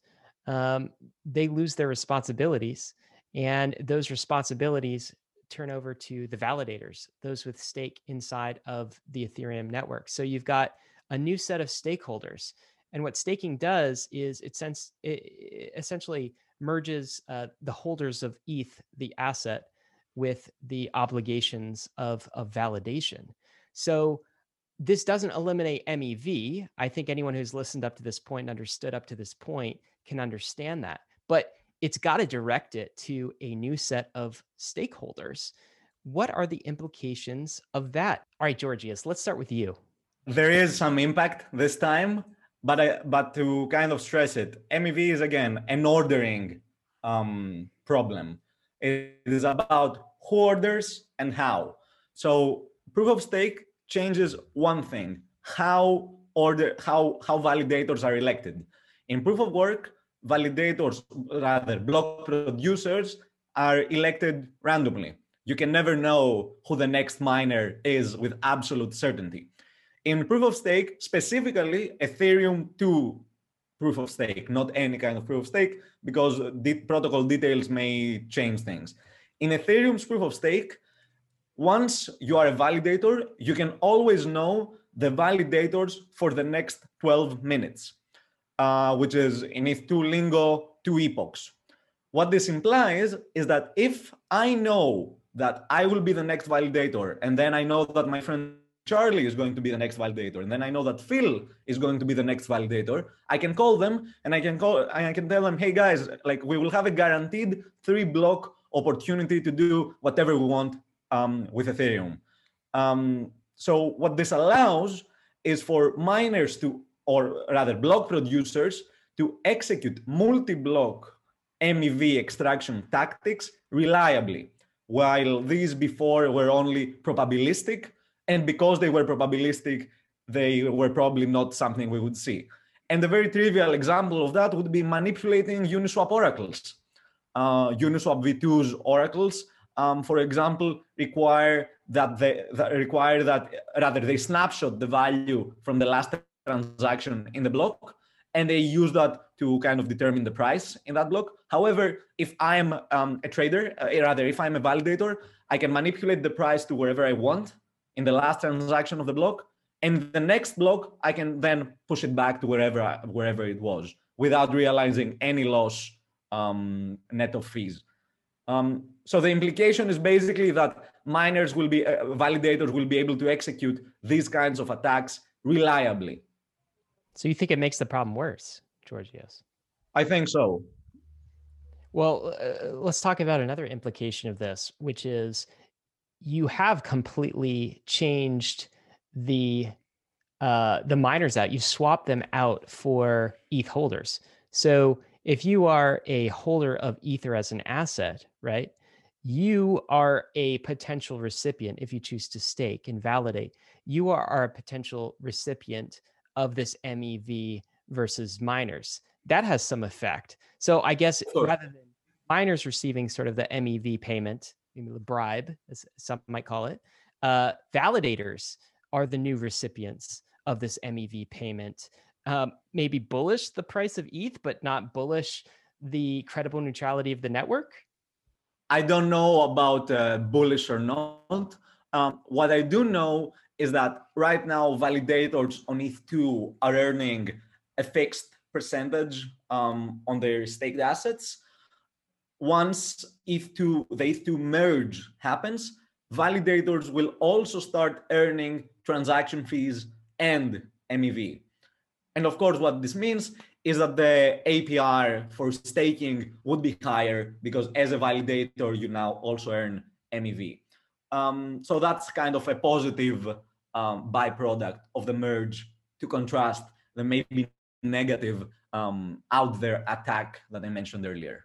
um, they lose their responsibilities, and those responsibilities turn over to the validators, those with stake inside of the Ethereum network. So you've got a new set of stakeholders. And what staking does is it, sends, it essentially merges uh, the holders of ETH, the asset, with the obligations of, of validation. So this doesn't eliminate MEV. I think anyone who's listened up to this point and understood up to this point can understand that. But it's got to direct it to a new set of stakeholders what are the implications of that? All right, Georgios, let's start with you. There is some impact this time, but I, but to kind of stress it, MEV is again an ordering um, problem. It is about who orders and how. So proof of stake changes one thing: how order how how validators are elected. In proof of work, validators, rather block producers, are elected randomly. You can never know who the next miner is with absolute certainty. In proof of stake, specifically Ethereum 2 proof of stake, not any kind of proof of stake, because the protocol details may change things. In Ethereum's proof of stake, once you are a validator, you can always know the validators for the next 12 minutes, uh, which is in ETH2 lingo, two epochs. What this implies is that if I know that I will be the next validator, and then I know that my friend Charlie is going to be the next validator, and then I know that Phil is going to be the next validator. I can call them and I can call I can tell them, hey guys, like we will have a guaranteed three block opportunity to do whatever we want um, with Ethereum. Um, so what this allows is for miners to, or rather block producers, to execute multi-block MEV extraction tactics reliably, while these before were only probabilistic and because they were probabilistic, they were probably not something we would see. And a very trivial example of that would be manipulating Uniswap oracles. Uh, Uniswap v2's oracles, um, for example, require that they that require that rather they snapshot the value from the last transaction in the block, and they use that to kind of determine the price in that block. However, if I'm um, a trader, uh, rather if I'm a validator, I can manipulate the price to wherever I want in the last transaction of the block. And the next block, I can then push it back to wherever I, wherever it was without realizing any loss um, net of fees. Um, so the implication is basically that miners will be, uh, validators will be able to execute these kinds of attacks reliably. So you think it makes the problem worse, Georgios? I think so. Well, uh, let's talk about another implication of this, which is you have completely changed the uh, the miners out. You've swapped them out for ETH holders. So if you are a holder of Ether as an asset, right, you are a potential recipient if you choose to stake and validate. You are, are a potential recipient of this MEV versus miners. That has some effect. So I guess sure. rather than miners receiving sort of the MEV payment the bribe, as some might call it, uh, validators are the new recipients of this MEV payment. Um, maybe bullish the price of ETH, but not bullish the credible neutrality of the network? I don't know about uh, bullish or not. Um, what I do know is that right now validators on ETH2 are earning a fixed percentage um, on their staked assets once ETH2, the ETH2 merge happens, validators will also start earning transaction fees and MEV. And of course, what this means is that the APR for staking would be higher because as a validator, you now also earn MEV. Um, so that's kind of a positive um, byproduct of the merge to contrast the maybe negative um, out there attack that I mentioned earlier.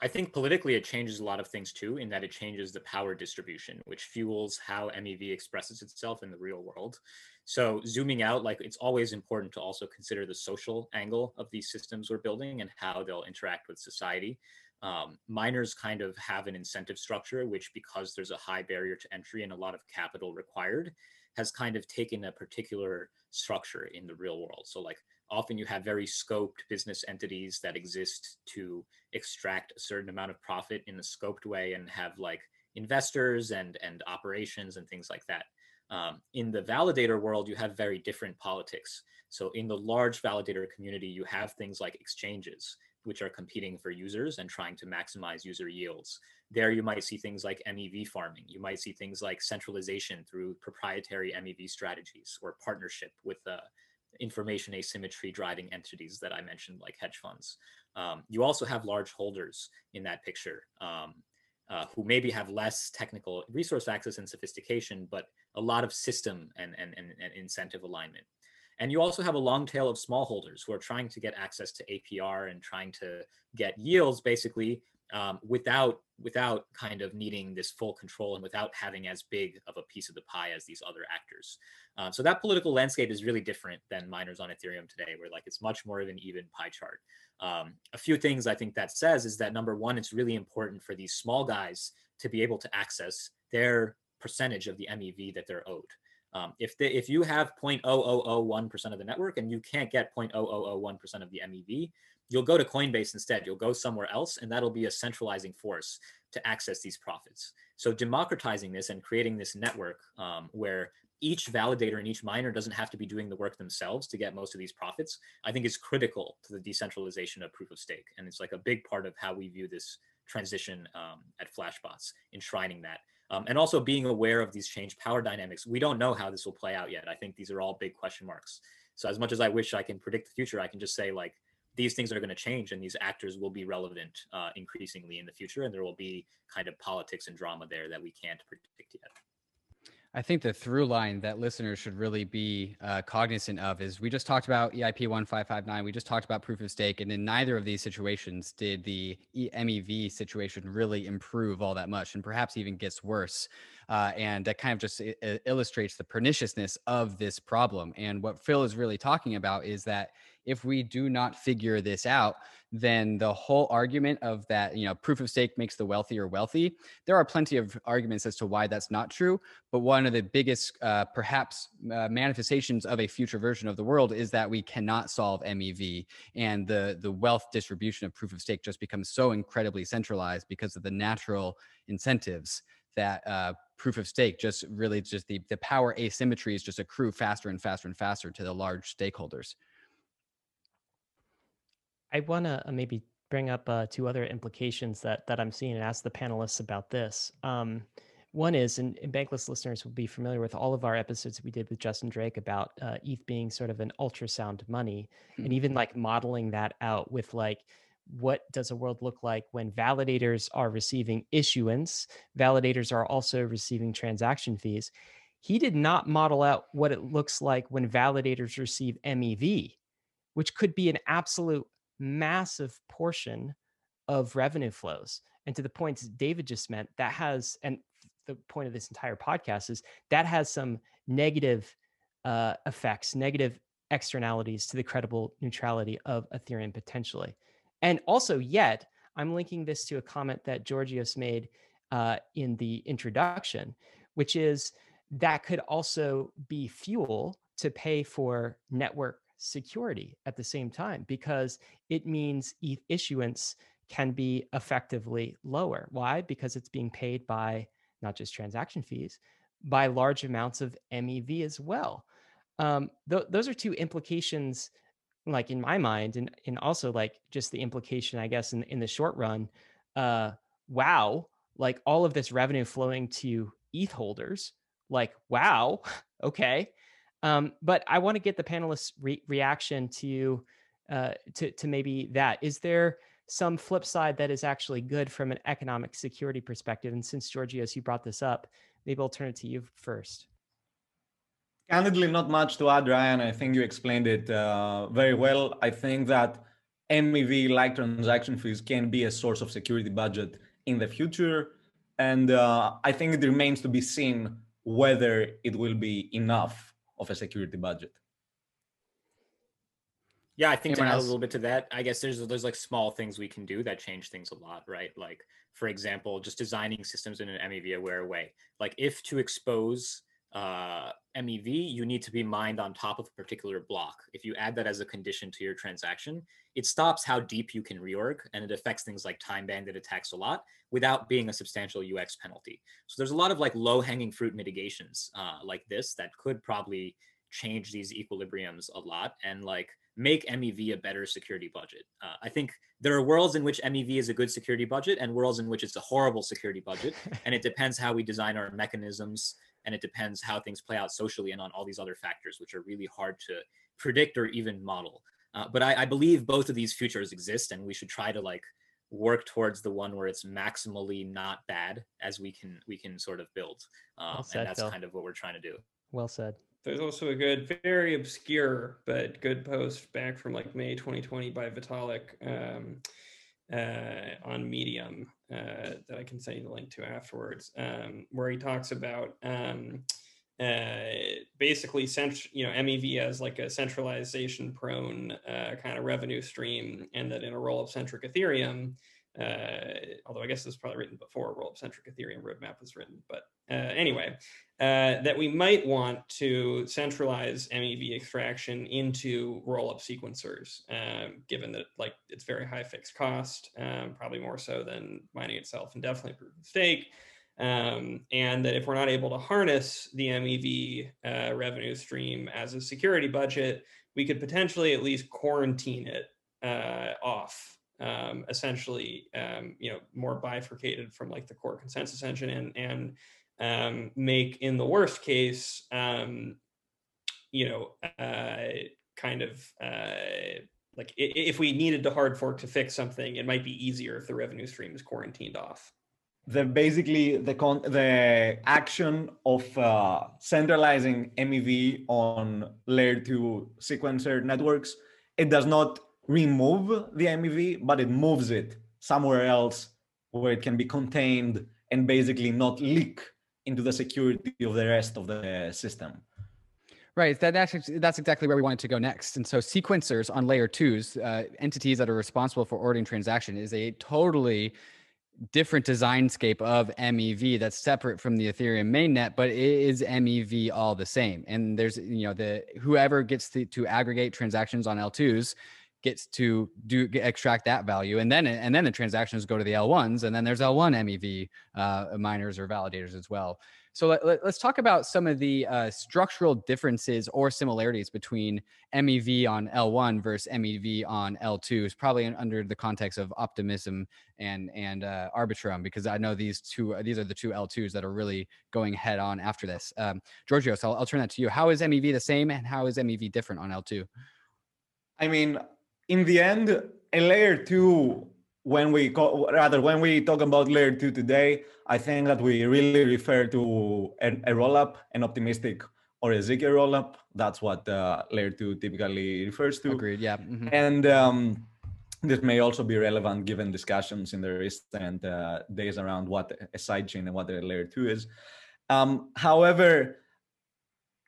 I think politically it changes a lot of things too, in that it changes the power distribution, which fuels how MEV expresses itself in the real world. So zooming out, like it's always important to also consider the social angle of these systems we're building and how they'll interact with society. Um, miners kind of have an incentive structure, which because there's a high barrier to entry and a lot of capital required, has kind of taken a particular structure in the real world. So like often you have very scoped business entities that exist to extract a certain amount of profit in a scoped way and have like investors and and operations and things like that um, in the validator world you have very different politics so in the large validator community you have things like exchanges which are competing for users and trying to maximize user yields there you might see things like mev farming you might see things like centralization through proprietary mev strategies or partnership with uh, information asymmetry driving entities that I mentioned, like hedge funds. Um, you also have large holders in that picture. Um, uh, who maybe have less technical resource access and sophistication, but a lot of system and, and, and, and incentive alignment. And you also have a long tail of smallholders who are trying to get access to APR and trying to get yields basically um, without without kind of needing this full control and without having as big of a piece of the pie as these other actors. Um, so that political landscape is really different than miners on Ethereum today, where like it's much more of an even pie chart. Um, a few things I think that says is that number one, it's really important for these small guys to be able to access their percentage of the MEV that they're owed. Um, if they, if you have 0.0001% of the network and you can't get 0.0001% of the MEV, you'll go to Coinbase instead. You'll go somewhere else, and that'll be a centralizing force to access these profits. So democratizing this and creating this network um, where each validator and each miner doesn't have to be doing the work themselves to get most of these profits, I think is critical to the decentralization of proof of stake. And it's like a big part of how we view this transition um, at Flashbots, enshrining that. Um, and also being aware of these changed power dynamics. We don't know how this will play out yet. I think these are all big question marks. So as much as I wish I can predict the future, I can just say like these things are going to change and these actors will be relevant uh, increasingly in the future and there will be kind of politics and drama there that we can't predict yet. I think the through line that listeners should really be uh, cognizant of is we just talked about EIP 1559, we just talked about proof of stake, and in neither of these situations did the MEV situation really improve all that much, and perhaps even gets worse. Uh, and that kind of just illustrates the perniciousness of this problem. And what Phil is really talking about is that if we do not figure this out, then the whole argument of that, you know, proof of stake makes the wealthier wealthy. There are plenty of arguments as to why that's not true. But one of the biggest, uh, perhaps, uh, manifestations of a future version of the world is that we cannot solve MEV, and the the wealth distribution of proof of stake just becomes so incredibly centralized because of the natural incentives that uh, proof of stake just really just the the power asymmetries just accrue faster and faster and faster to the large stakeholders. I want to uh, maybe bring up uh, two other implications that that I'm seeing and ask the panelists about this. Um, one is, and, and, Bankless listeners will be familiar with all of our episodes we did with Justin Drake about uh, ETH being sort of an ultrasound money, mm-hmm. and even like modeling that out with like what does a world look like when validators are receiving issuance, validators are also receiving transaction fees. He did not model out what it looks like when validators receive MEV, which could be an absolute massive portion of revenue flows. And to the points David just meant, that has, and the point of this entire podcast is that has some negative uh, effects, negative externalities to the credible neutrality of Ethereum potentially. And also, yet, I'm linking this to a comment that Georgios made uh, in the introduction, which is that could also be fuel to pay for network security at the same time because it means ETH issuance can be effectively lower. Why? Because it's being paid by not just transaction fees, by large amounts of MEV as well. Um, th- those are two implications, like in my mind, and, and also like just the implication, I guess, in, in the short run. Uh, wow, like all of this revenue flowing to ETH holders, like, wow, okay. Um, but I want to get the panelists' re- reaction to, uh, to to maybe that. Is there some flip side that is actually good from an economic security perspective? And since Georgios, you brought this up, maybe I'll turn it to you first. Candidly, not much to add, Ryan. I think you explained it uh, very well. I think that MEV like transaction fees can be a source of security budget in the future. And uh, I think it remains to be seen whether it will be enough of a security budget. Yeah, I think Anyone to add else? a little bit to that, I guess there's there's like small things we can do that change things a lot, right? Like for example, just designing systems in an MEV aware way. Like if to expose uh, MEV, you need to be mined on top of a particular block. If you add that as a condition to your transaction, it stops how deep you can reorg and it affects things like time bandit attacks a lot without being a substantial UX penalty. So there's a lot of like low hanging fruit mitigations uh, like this that could probably change these equilibriums a lot and like make MEV a better security budget. Uh, I think there are worlds in which MEV is a good security budget and worlds in which it's a horrible security budget. and it depends how we design our mechanisms and it depends how things play out socially and on all these other factors, which are really hard to predict or even model. Uh, but I, I, believe both of these futures exist, and we should try to like work towards the one where it's maximally not bad as we can we can sort of build um, well said, and that's Phil. kind of what we're trying to do well said there's also a good very obscure but good post back from like may 2020 by vitalik um, uh, on medium uh, that i can send you the link to afterwards um, where he talks about um, uh, basically cent- you know MEV as like a centralization prone uh, kind of revenue stream, and that in a roll-up centric Ethereum, uh, although I guess this was probably written before a roll-up centric Ethereum roadmap was written, but uh, anyway, uh, that we might want to centralize MEV extraction into roll-up sequencers, um, given that like it's very high fixed cost, um, probably more so than mining itself, and definitely proof of stake. Um, and that if we're not able to harness the MEV uh, revenue stream as a security budget, we could potentially at least quarantine it uh, off, um, essentially, um, you know, more bifurcated from like the core consensus engine, and and um, make in the worst case, um, you know, uh, kind of. Uh, like if we needed to hard fork to fix something, it might be easier if the revenue stream is quarantined off the basically the con- the action of uh, centralizing MEV on layer two sequencer networks, it does not remove the MEV, but it moves it somewhere else where it can be contained and basically not leak into the security of the rest of the system. Right. That, that's, that's exactly where we wanted to go next. And so sequencers on layer twos, uh, entities that are responsible for ordering transaction is a totally different design scape of MEV that's separate from the Ethereum mainnet, but it is MEV all the same. And there's, you know, the whoever gets to, to aggregate transactions on L2s gets to do extract that value, and then and then the transactions go to the L1s, and then there's L1 MEV uh, miners or validators as well. So let, us let, talk about some of the uh, structural differences or similarities between MEV on L1 versus MEV on L2. Is probably under the context of optimism and and uh, Arbitrum, because I know these two these are the two L2s that are really going head on after this. Um, Georgios, I'll, I'll turn that to you. How is MEV the same, and how is MEV different on L2? I mean, in the end, a layer two when we call, rather when we talk about layer two today, I think that we really refer to a, a rollup, an optimistic or a Zk rollup. That's what uh, layer two typically refers to. Agreed. Yeah. Mm-hmm. And um, this may also be relevant given discussions in the recent uh, days around what a sidechain and what a layer two is. Um, however,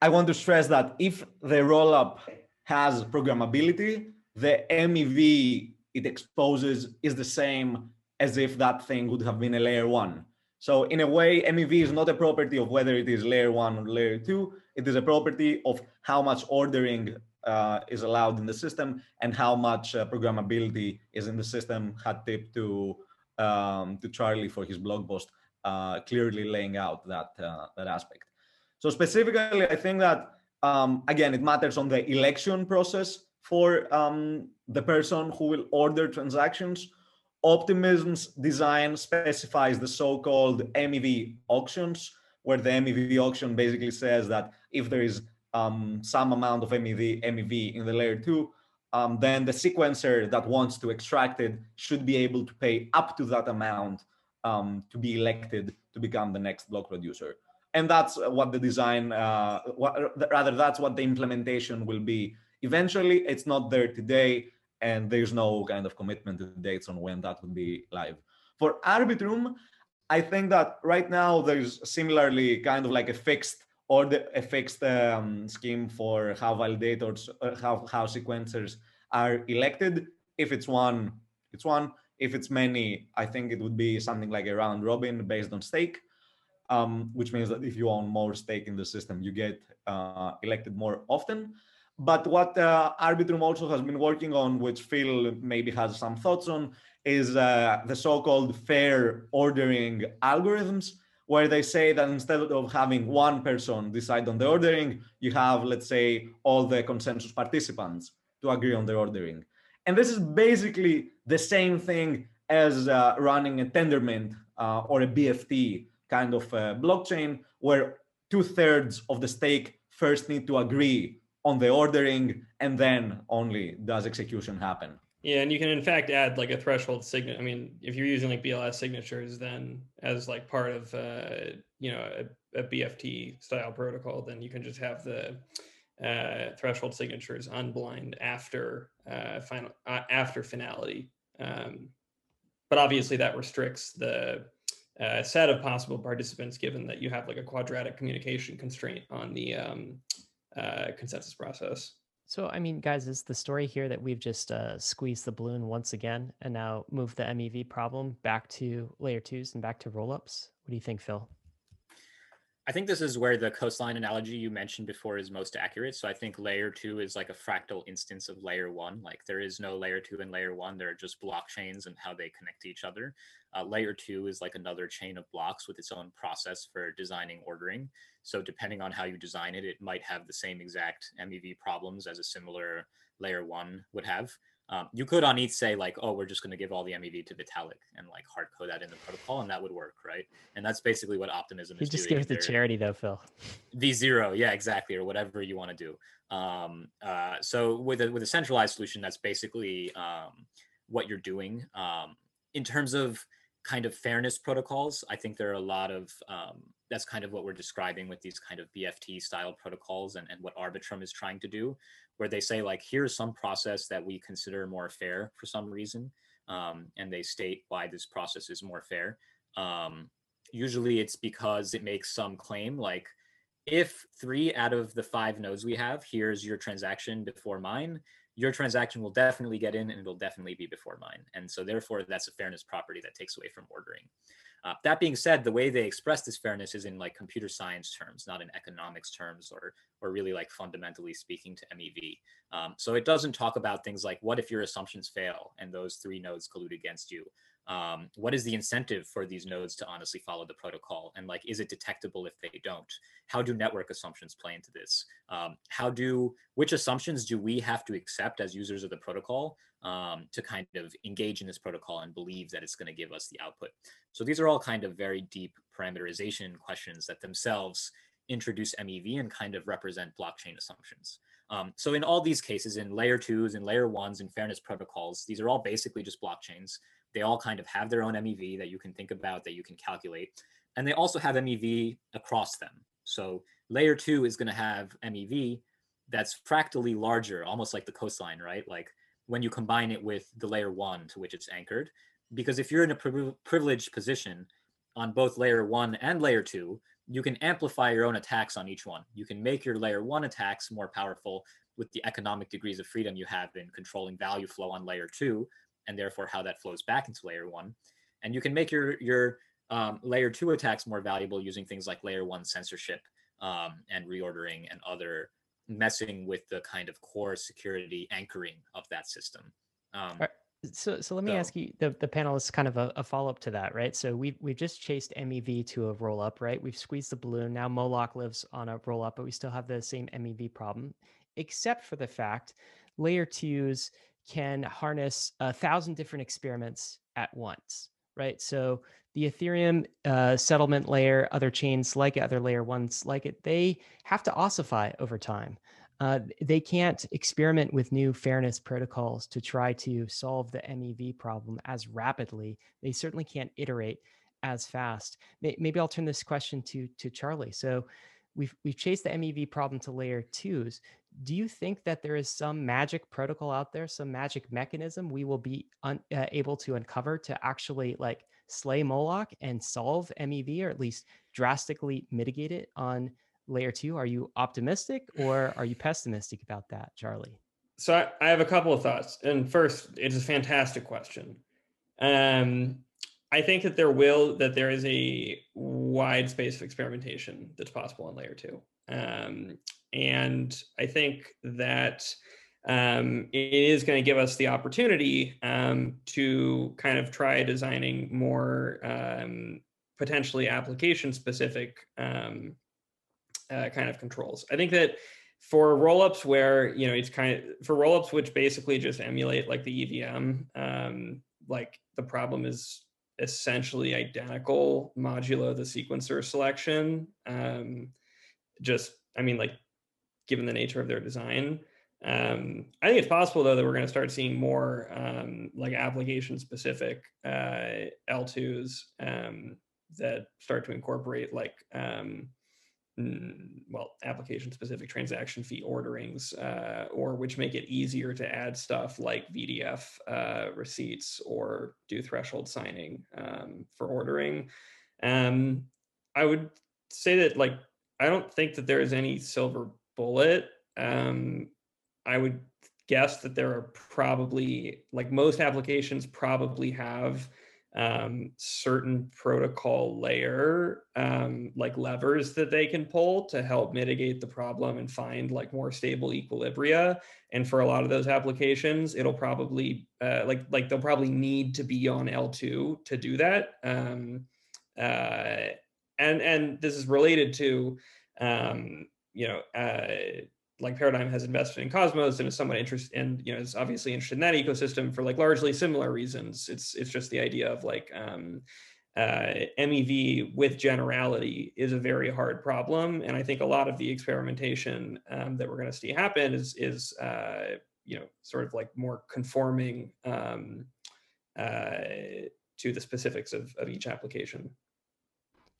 I want to stress that if the rollup has programmability, the MEV it exposes is the same as if that thing would have been a layer one. So in a way, MEV is not a property of whether it is layer one or layer two. It is a property of how much ordering uh, is allowed in the system and how much uh, programmability is in the system. Had tip to um, to Charlie for his blog post, uh, clearly laying out that uh, that aspect. So specifically, I think that um, again, it matters on the election process for um, the person who will order transactions. Optimism's design specifies the so-called MEV auctions, where the MEV auction basically says that if there is um, some amount of MEV, MEV in the layer two, um, then the sequencer that wants to extract it should be able to pay up to that amount um, to be elected to become the next block producer. And that's what the design, uh, what, rather, that's what the implementation will be eventually it's not there today and there's no kind of commitment to dates on when that would be live. For arbitrum i think that right now there's similarly kind of like a fixed or the, a fixed um, scheme for how validators uh, how, how sequencers are elected. If it's one it's one. If it's many i think it would be something like a round robin based on stake um, which means that if you own more stake in the system you get uh, elected more often but what uh, Arbitrum also has been working on, which Phil maybe has some thoughts on, is uh, the so-called fair ordering algorithms, where they say that instead of having one person decide on the ordering, you have, let's say, all the consensus participants to agree on the ordering. And this is basically the same thing as uh, running a Tendermint uh, or a BFT kind of uh, blockchain, where two thirds of the stake first need to agree on the ordering and then only does execution happen Yeah, and you can in fact add like a threshold signature. I mean, if you're using like BLS signatures, then as like part of uh, you know a, a BFT style protocol, then you can just have the uh, threshold signatures unblind after uh, final uh, after finality. Um, but obviously, that restricts the uh, set of possible participants, given that you have like a quadratic communication constraint on the um, uh, consensus process. So, I mean, guys, is the story here that we've just uh, squeezed the balloon once again and now moved the MEV problem back to layer twos and back to rollups? What do you think, Phil? I think this is where the coastline analogy you mentioned before is most accurate. So I think layer two is like a fractal instance of layer one. Like there is no layer two and layer one. There are just blockchains and how they connect to each other. Uh, layer two is like another chain of blocks with its own process for designing ordering. So depending on how you design it, it might have the same exact MEV problems as a similar layer one would have. Um, you could on each say like, oh, we're just going to give all the MEV to Vitalik and like hard code that in the protocol, and that would work, right? And that's basically what Optimism you is. You just give it to charity, though, Phil. V zero, yeah, exactly, or whatever you want to do. Um, uh, so with a with a centralized solution, that's basically um, what you're doing. Um, in terms of kind of fairness protocols, I think there are a lot of um, that's kind of what we're describing with these kind of BFT style protocols and, and what Arbitrum is trying to do where they say like here's some process that we consider more fair for some reason um, and they state why this process is more fair. Um, usually it's because it makes some claim like if three out of the five nodes we have here's your transaction before mine your transaction will definitely get in and it'll definitely be before mine and so therefore that's a fairness property that takes away from ordering uh, that being said, the way they express this fairness is in like computer science terms, not in economics terms or, or really like fundamentally speaking to MEV. Um, so it doesn't talk about things like what if your assumptions fail and those three nodes collude against you? Um, what is the incentive for these nodes to honestly follow the protocol? And like, is it detectable if they don't? How do network assumptions play into this? Um, how do, which assumptions do we have to accept as users of the protocol um, to kind of engage in this protocol and believe that it's going to give us the output. So these are all kind of very deep parameterization questions that themselves introduce MEV and kind of represent blockchain assumptions. Um, so in all these cases, in layer twos and layer ones and fairness protocols, these are all basically just blockchains. They all kind of have their own MEV that you can think about, that you can calculate. And they also have MEV across them. So layer two is going to have MEV that's fractally larger, almost like the coastline, right? Like when you combine it with the layer one to which it's anchored. Because if you're in a pri- privileged position on both layer one and layer two, you can amplify your own attacks on each one. You can make your layer one attacks more powerful with the economic degrees of freedom you have in controlling value flow on layer two, and therefore how that flows back into layer one. And you can make your your um, layer two attacks more valuable using things like layer one censorship um, and reordering and other messing with the kind of core security anchoring of that system. Um, right. So, so let me so, ask you, the, the panelists, kind of a, a follow up to that, right? So we've we've just chased MEV to a roll up, right? We've squeezed the balloon. Now Moloch lives on a roll up, but we still have the same MEV problem, except for the fact layer twos can harness a thousand different experiments at once, right? So the Ethereum uh, settlement layer, other chains like it, other layer ones like it, they have to ossify over time. Uh, they can't experiment with new fairness protocols to try to solve the MEV problem as rapidly. They certainly can't iterate as fast. Maybe I'll turn this question to to Charlie. So we've we've chased the MEV problem to layer twos. Do you think that there is some magic protocol out there, some magic mechanism we will be un, uh, able to uncover to actually like slay Moloch and solve MEV, or at least drastically mitigate it on layer two? Are you optimistic or are you pessimistic about that, Charlie? So I, I have a couple of thoughts. And first, it's a fantastic question. Um, I think that there will that there is a wide space of experimentation that's possible on layer two, um, and I think that um, it is going to give us the opportunity um, to kind of try designing more um, potentially application specific um, uh, kind of controls. I think that for rollups where you know it's kind of for rollups which basically just emulate like the EVM, um, like the problem is essentially identical modulo the sequencer selection. Um, just I mean like given the nature of their design Um, I think it's possible though that we're going to start seeing more um, like application specific uh, L2s um, that start to incorporate like um, well application specific transaction fee orderings uh, or which make it easier to add stuff like VDF uh, receipts or do threshold signing um, for ordering. Um, I would say that like I don't think that there is any silver bullet. Um, I would guess that there are probably like most applications probably have um, certain protocol layer um, like levers that they can pull to help mitigate the problem and find like more stable equilibria. And for a lot of those applications it'll probably uh, like like they'll probably need to be on l2 to do that um, uh, and and this is related to um, you know uh, like Paradigm has invested in Cosmos and is somewhat interested and you know is obviously interested in that ecosystem for like largely similar reasons. It's it's just the idea of like um, uh, MEV with generality is a very hard problem, and I think a lot of the experimentation um, that we're going to see happen is is uh, you know sort of like more conforming um, uh, to the specifics of of each application.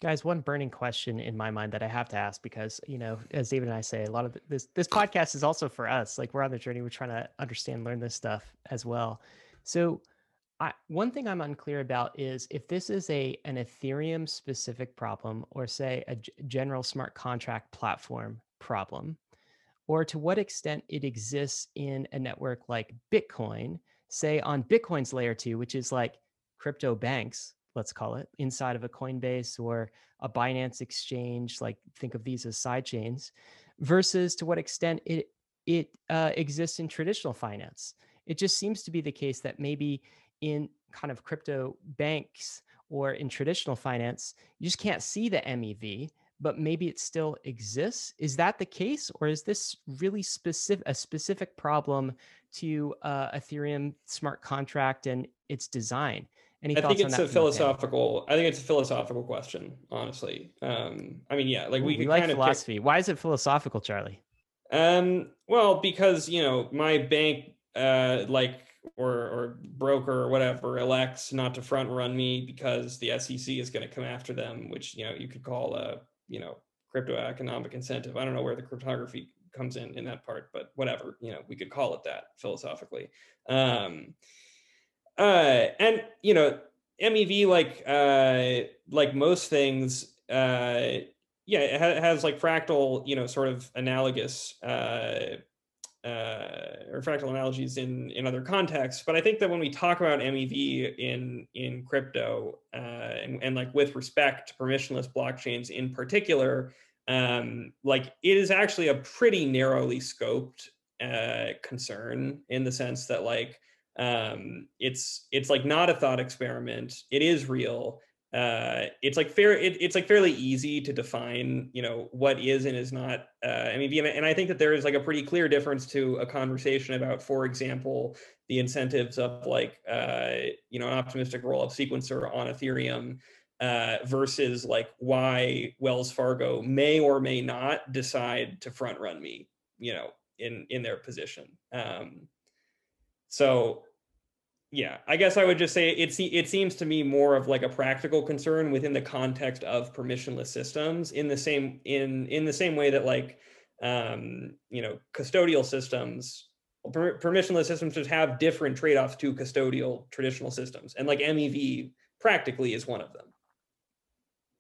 Guys, one burning question in my mind that I have to ask because, you know, as David and I say, a lot of this this podcast is also for us. Like we're on the journey, we're trying to understand, learn this stuff as well. So, I, one thing I'm unclear about is if this is a an Ethereum specific problem or say a g- general smart contract platform problem, or to what extent it exists in a network like Bitcoin, say on Bitcoin's layer two, which is like crypto banks let's call it, inside of a Coinbase or a Binance exchange, like think of these as side chains, versus to what extent it it uh, exists in traditional finance. It just seems to be the case that maybe in kind of crypto banks or in traditional finance, you just can't see the MEV, but maybe it still exists. Is that the case, or is this really specific a specific problem to uh, Ethereum smart contract and its design? Any I think it's a philosophical. I think it's a philosophical question, honestly. Um, I mean, yeah, like we, we like philosophy. Pick, Why is it philosophical, Charlie? Um, well, because you know my bank, uh, like or or broker or whatever elects not to front run me because the SEC is going to come after them, which you know you could call a you know crypto economic incentive. I don't know where the cryptography comes in in that part, but whatever you know we could call it that philosophically. Um, uh, and you know, MEV like uh, like most things, uh, yeah, it ha- has like fractal, you know, sort of analogous uh, uh, or fractal analogies in in other contexts. But I think that when we talk about MEV in in crypto uh, and, and like with respect to permissionless blockchains in particular, um, like it is actually a pretty narrowly scoped uh, concern in the sense that like um, it's it's like not a thought experiment. It is real. Uh, it's like fair. It, it's like fairly easy to define, you know, what is and is not uh, MEV. And I think that there is like a pretty clear difference to a conversation about, for example, the incentives of like, uh, you know, an optimistic rollup sequencer on Ethereum uh, versus like why Wells Fargo may or may not decide to front run me, you know, in in their position. Um, so yeah, I guess I would just say it it seems to me more of like a practical concern within the context of permissionless systems in the same in in the same way that like um, you know custodial systems per, permissionless systems just have different trade-offs to custodial traditional systems and like MEV practically is one of them.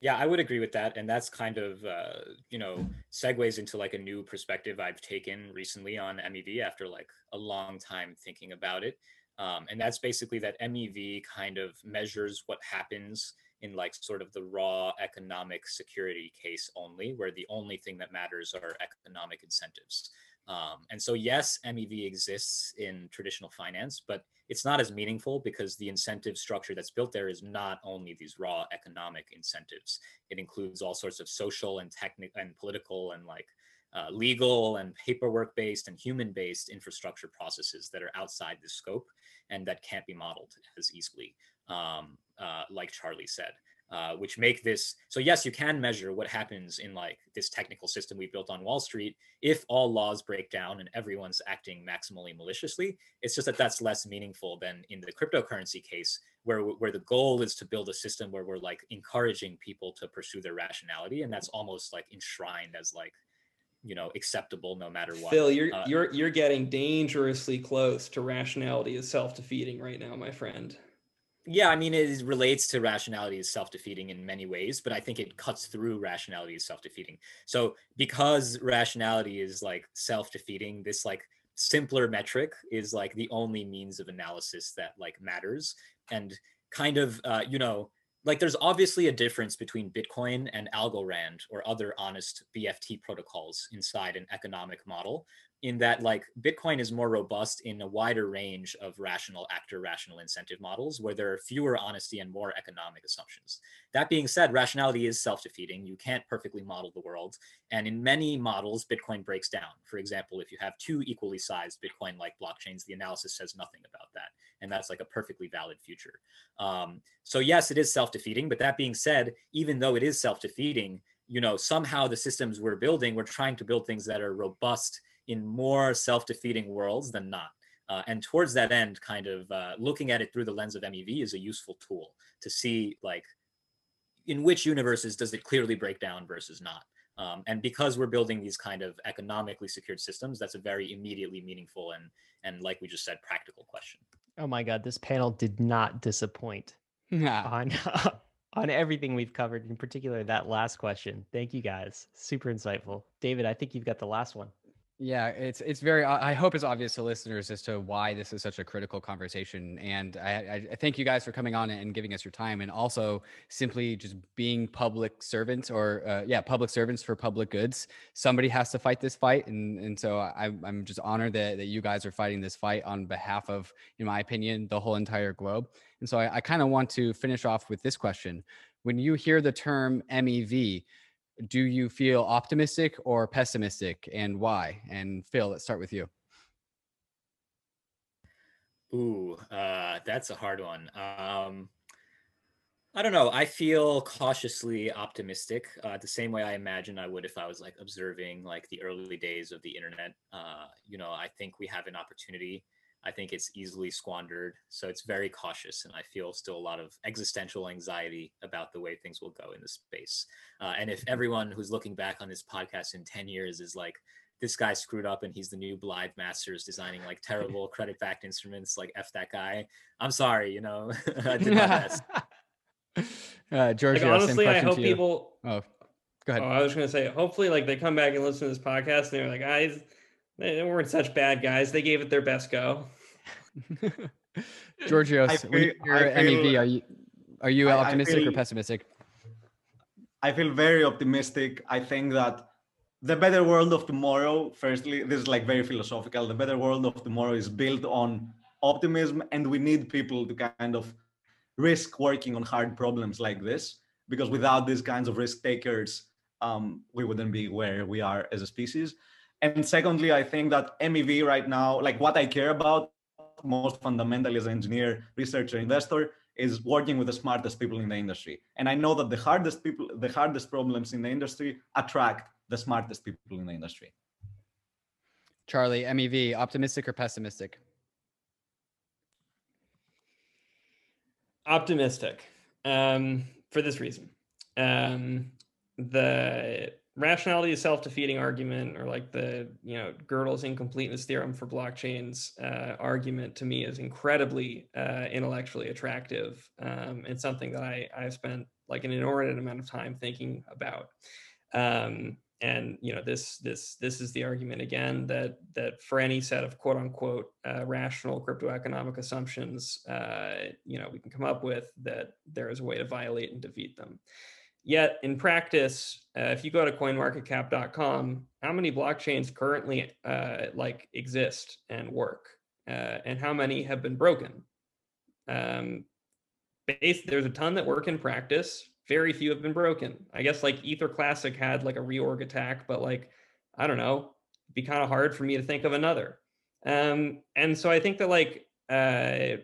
Yeah, I would agree with that, and that's kind of uh, you know segues into like a new perspective I've taken recently on MEV after like a long time thinking about it, um, and that's basically that MEV kind of measures what happens in like sort of the raw economic security case only, where the only thing that matters are economic incentives. Um, and so, yes, MEV exists in traditional finance, but it's not as meaningful because the incentive structure that's built there is not only these raw economic incentives. It includes all sorts of social and technical and political and like uh, legal and paperwork based and human based infrastructure processes that are outside the scope and that can't be modeled as easily, um, uh, like Charlie said. Uh, which make this so yes you can measure what happens in like this technical system we built on wall street if all laws break down and everyone's acting maximally maliciously. It's just that that's less meaningful than in the cryptocurrency case where where the goal is to build a system where we're like encouraging people to pursue their rationality and that's almost like enshrined as like you know acceptable no matter what. Phil you're uh, you're you're getting dangerously close to rationality is self-defeating right now my friend yeah i mean it relates to rationality as self-defeating in many ways but i think it cuts through rationality as self-defeating. So because rationality is like self-defeating this like simpler metric is like the only means of analysis that like matters. And kind of uh, you know like there's obviously a difference between bitcoin and algorand or other honest bft protocols inside an economic model in that like bitcoin is more robust in a wider range of rational actor rational incentive models where there are fewer honesty and more economic assumptions. That being said rationality is self-defeating. You can't perfectly model the world. And in many models bitcoin breaks down. For example if you have two equally sized bitcoin like blockchains the analysis says nothing about that. And that's like a perfectly valid future. Um, so yes it is self-defeating. But that being said even though it is self-defeating you know somehow the systems we're building we're trying to build things that are robust in more self-defeating worlds than not. Uh, and towards that end, kind of uh, looking at it through the lens of MEV is a useful tool to see like in which universes does it clearly break down versus not. Um, and because we're building these kind of economically secured systems, that's a very immediately meaningful and and like we just said, practical question. Oh my God, this panel did not disappoint on on everything we've covered, in particular that last question. Thank you guys, super insightful. David, I think you've got the last one. Yeah, it's it's very. I hope it's obvious to listeners as to why this is such a critical conversation, and I, I thank you guys for coming on and giving us your time, and also simply just being public servants or uh, yeah, public servants for public goods. Somebody has to fight this fight, and and so I, I'm just honored that that you guys are fighting this fight on behalf of, in my opinion, the whole entire globe. And so I, I kind of want to finish off with this question: When you hear the term MEV do you feel optimistic or pessimistic and why? And Phil, let's start with you. Ooh, uh, that's a hard one. Um, I don't know. I feel cautiously optimistic, uh, the same way I imagine I would if I was like observing like the early days of the internet. Uh, you know, I think we have an opportunity I think it's easily squandered. So it's very cautious. And I feel still a lot of existential anxiety about the way things will go in this space. Uh, and if mm-hmm. everyone who's looking back on this podcast in 10 years is like, this guy screwed up and he's the new Blythe Masters designing like terrible credit backed instruments, like F that guy. I'm sorry, you know, I did my best. Uh, George, like, honestly, I hope people. Oh, go ahead. Oh, I was going to say, hopefully, like they come back and listen to this podcast and they're like, guys, they weren't such bad guys. They gave it their best go. Georgios, feel, your MEV, are you are you I, optimistic I feel, or pessimistic? I feel very optimistic. I think that the better world of tomorrow, firstly, this is like very philosophical. The better world of tomorrow is built on optimism, and we need people to kind of risk working on hard problems like this because without these kinds of risk takers, um, we wouldn't be where we are as a species. And secondly, I think that MEV right now, like what I care about most fundamentally as an engineer, researcher, investor, is working with the smartest people in the industry. And I know that the hardest people, the hardest problems in the industry attract the smartest people in the industry. Charlie, MEV, optimistic or pessimistic? Optimistic um, for this reason. Um, the rationality is self-defeating argument or like the you know Gödel's incompleteness theorem for blockchains uh, argument to me is incredibly uh, intellectually attractive um, and something that I I've spent like an inordinate amount of time thinking about. Um, and you know this this this is the argument again that that for any set of quote unquote uh, rational crypto economic assumptions uh, you know we can come up with that there is a way to violate and defeat them Yet in practice, uh, if you go to coinmarketcap.com, how many blockchains currently uh, like exist and work, uh, and how many have been broken? Um, there's a ton that work in practice. Very few have been broken. I guess like Ether Classic had like a reorg attack, but like I don't know, it'd be kind of hard for me to think of another. Um, and so I think that like uh,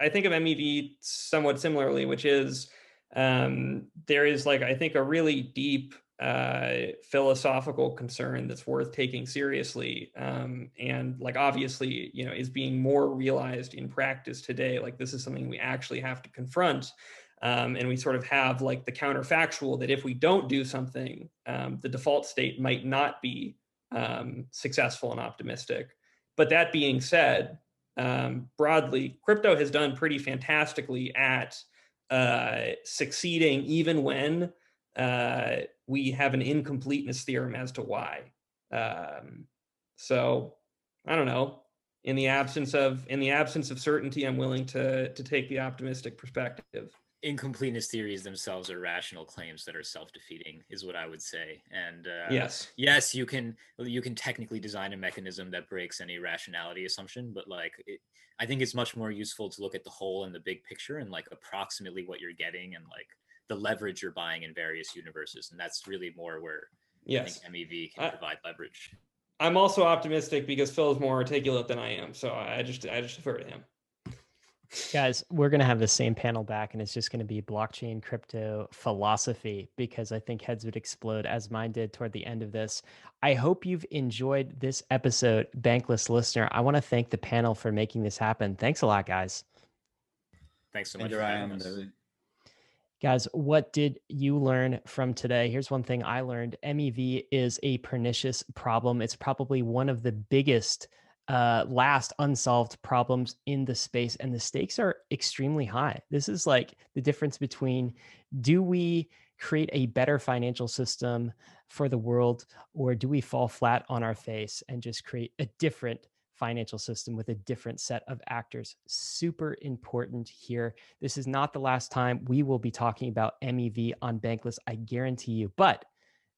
I think of MEV somewhat similarly, which is um, there is like I think a really deep uh, philosophical concern that's worth taking seriously, um, and like obviously you know is being more realized in practice today. Like this is something we actually have to confront. Um, and we sort of have like the counterfactual that if we don't do something, um, the default state might not be um, successful and optimistic. But that being said, um, broadly, crypto has done pretty fantastically at uh, succeeding even when uh, we have an incompleteness theorem as to why. Um, so I don't know. In the absence of in the absence of certainty, I'm willing to to take the optimistic perspective incompleteness theories themselves are rational claims that are self-defeating is what i would say. And uh, yes. yes you can you can technically design a mechanism that breaks any rationality assumption but like it, i think it's much more useful to look at the whole and the big picture and like approximately what you're getting and like the leverage you're buying in various universes. And that's really more where yes. i think mev can I, provide leverage. I'm also optimistic because phil is more articulate than i am so i just i just defer to him Guys, we're going to have the same panel back, and it's just going to be blockchain crypto philosophy because I think heads would explode as mine did toward the end of this. I hope you've enjoyed this episode, Bankless listener. I want to thank the panel for making this happen. Thanks a lot, guys. Thanks so much, Ryan. Guys, what did you learn from today? Here's one thing I learned MEV is a pernicious problem. It's probably one of the biggest uh, last unsolved problems in the space, and the stakes are extremely high. This is like the difference between do we create a better financial system for the world, or do we fall flat on our face and just create a different financial system with a different set of actors. Super important here. This is not the last time we will be talking about MEV on Bankless, I guarantee you. But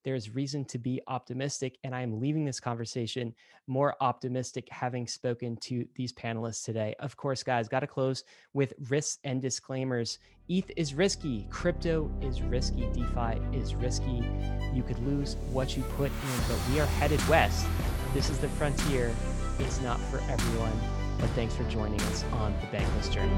there's reason to be optimistic. And I'm leaving this conversation more optimistic having spoken to these panelists today. Of course, guys, got to close with risks and disclaimers. ETH is risky, crypto is risky, DeFi is risky. You could lose what you put in, but we are headed west. This is the frontier. It's not for everyone. But thanks for joining us on the Bankless Journey.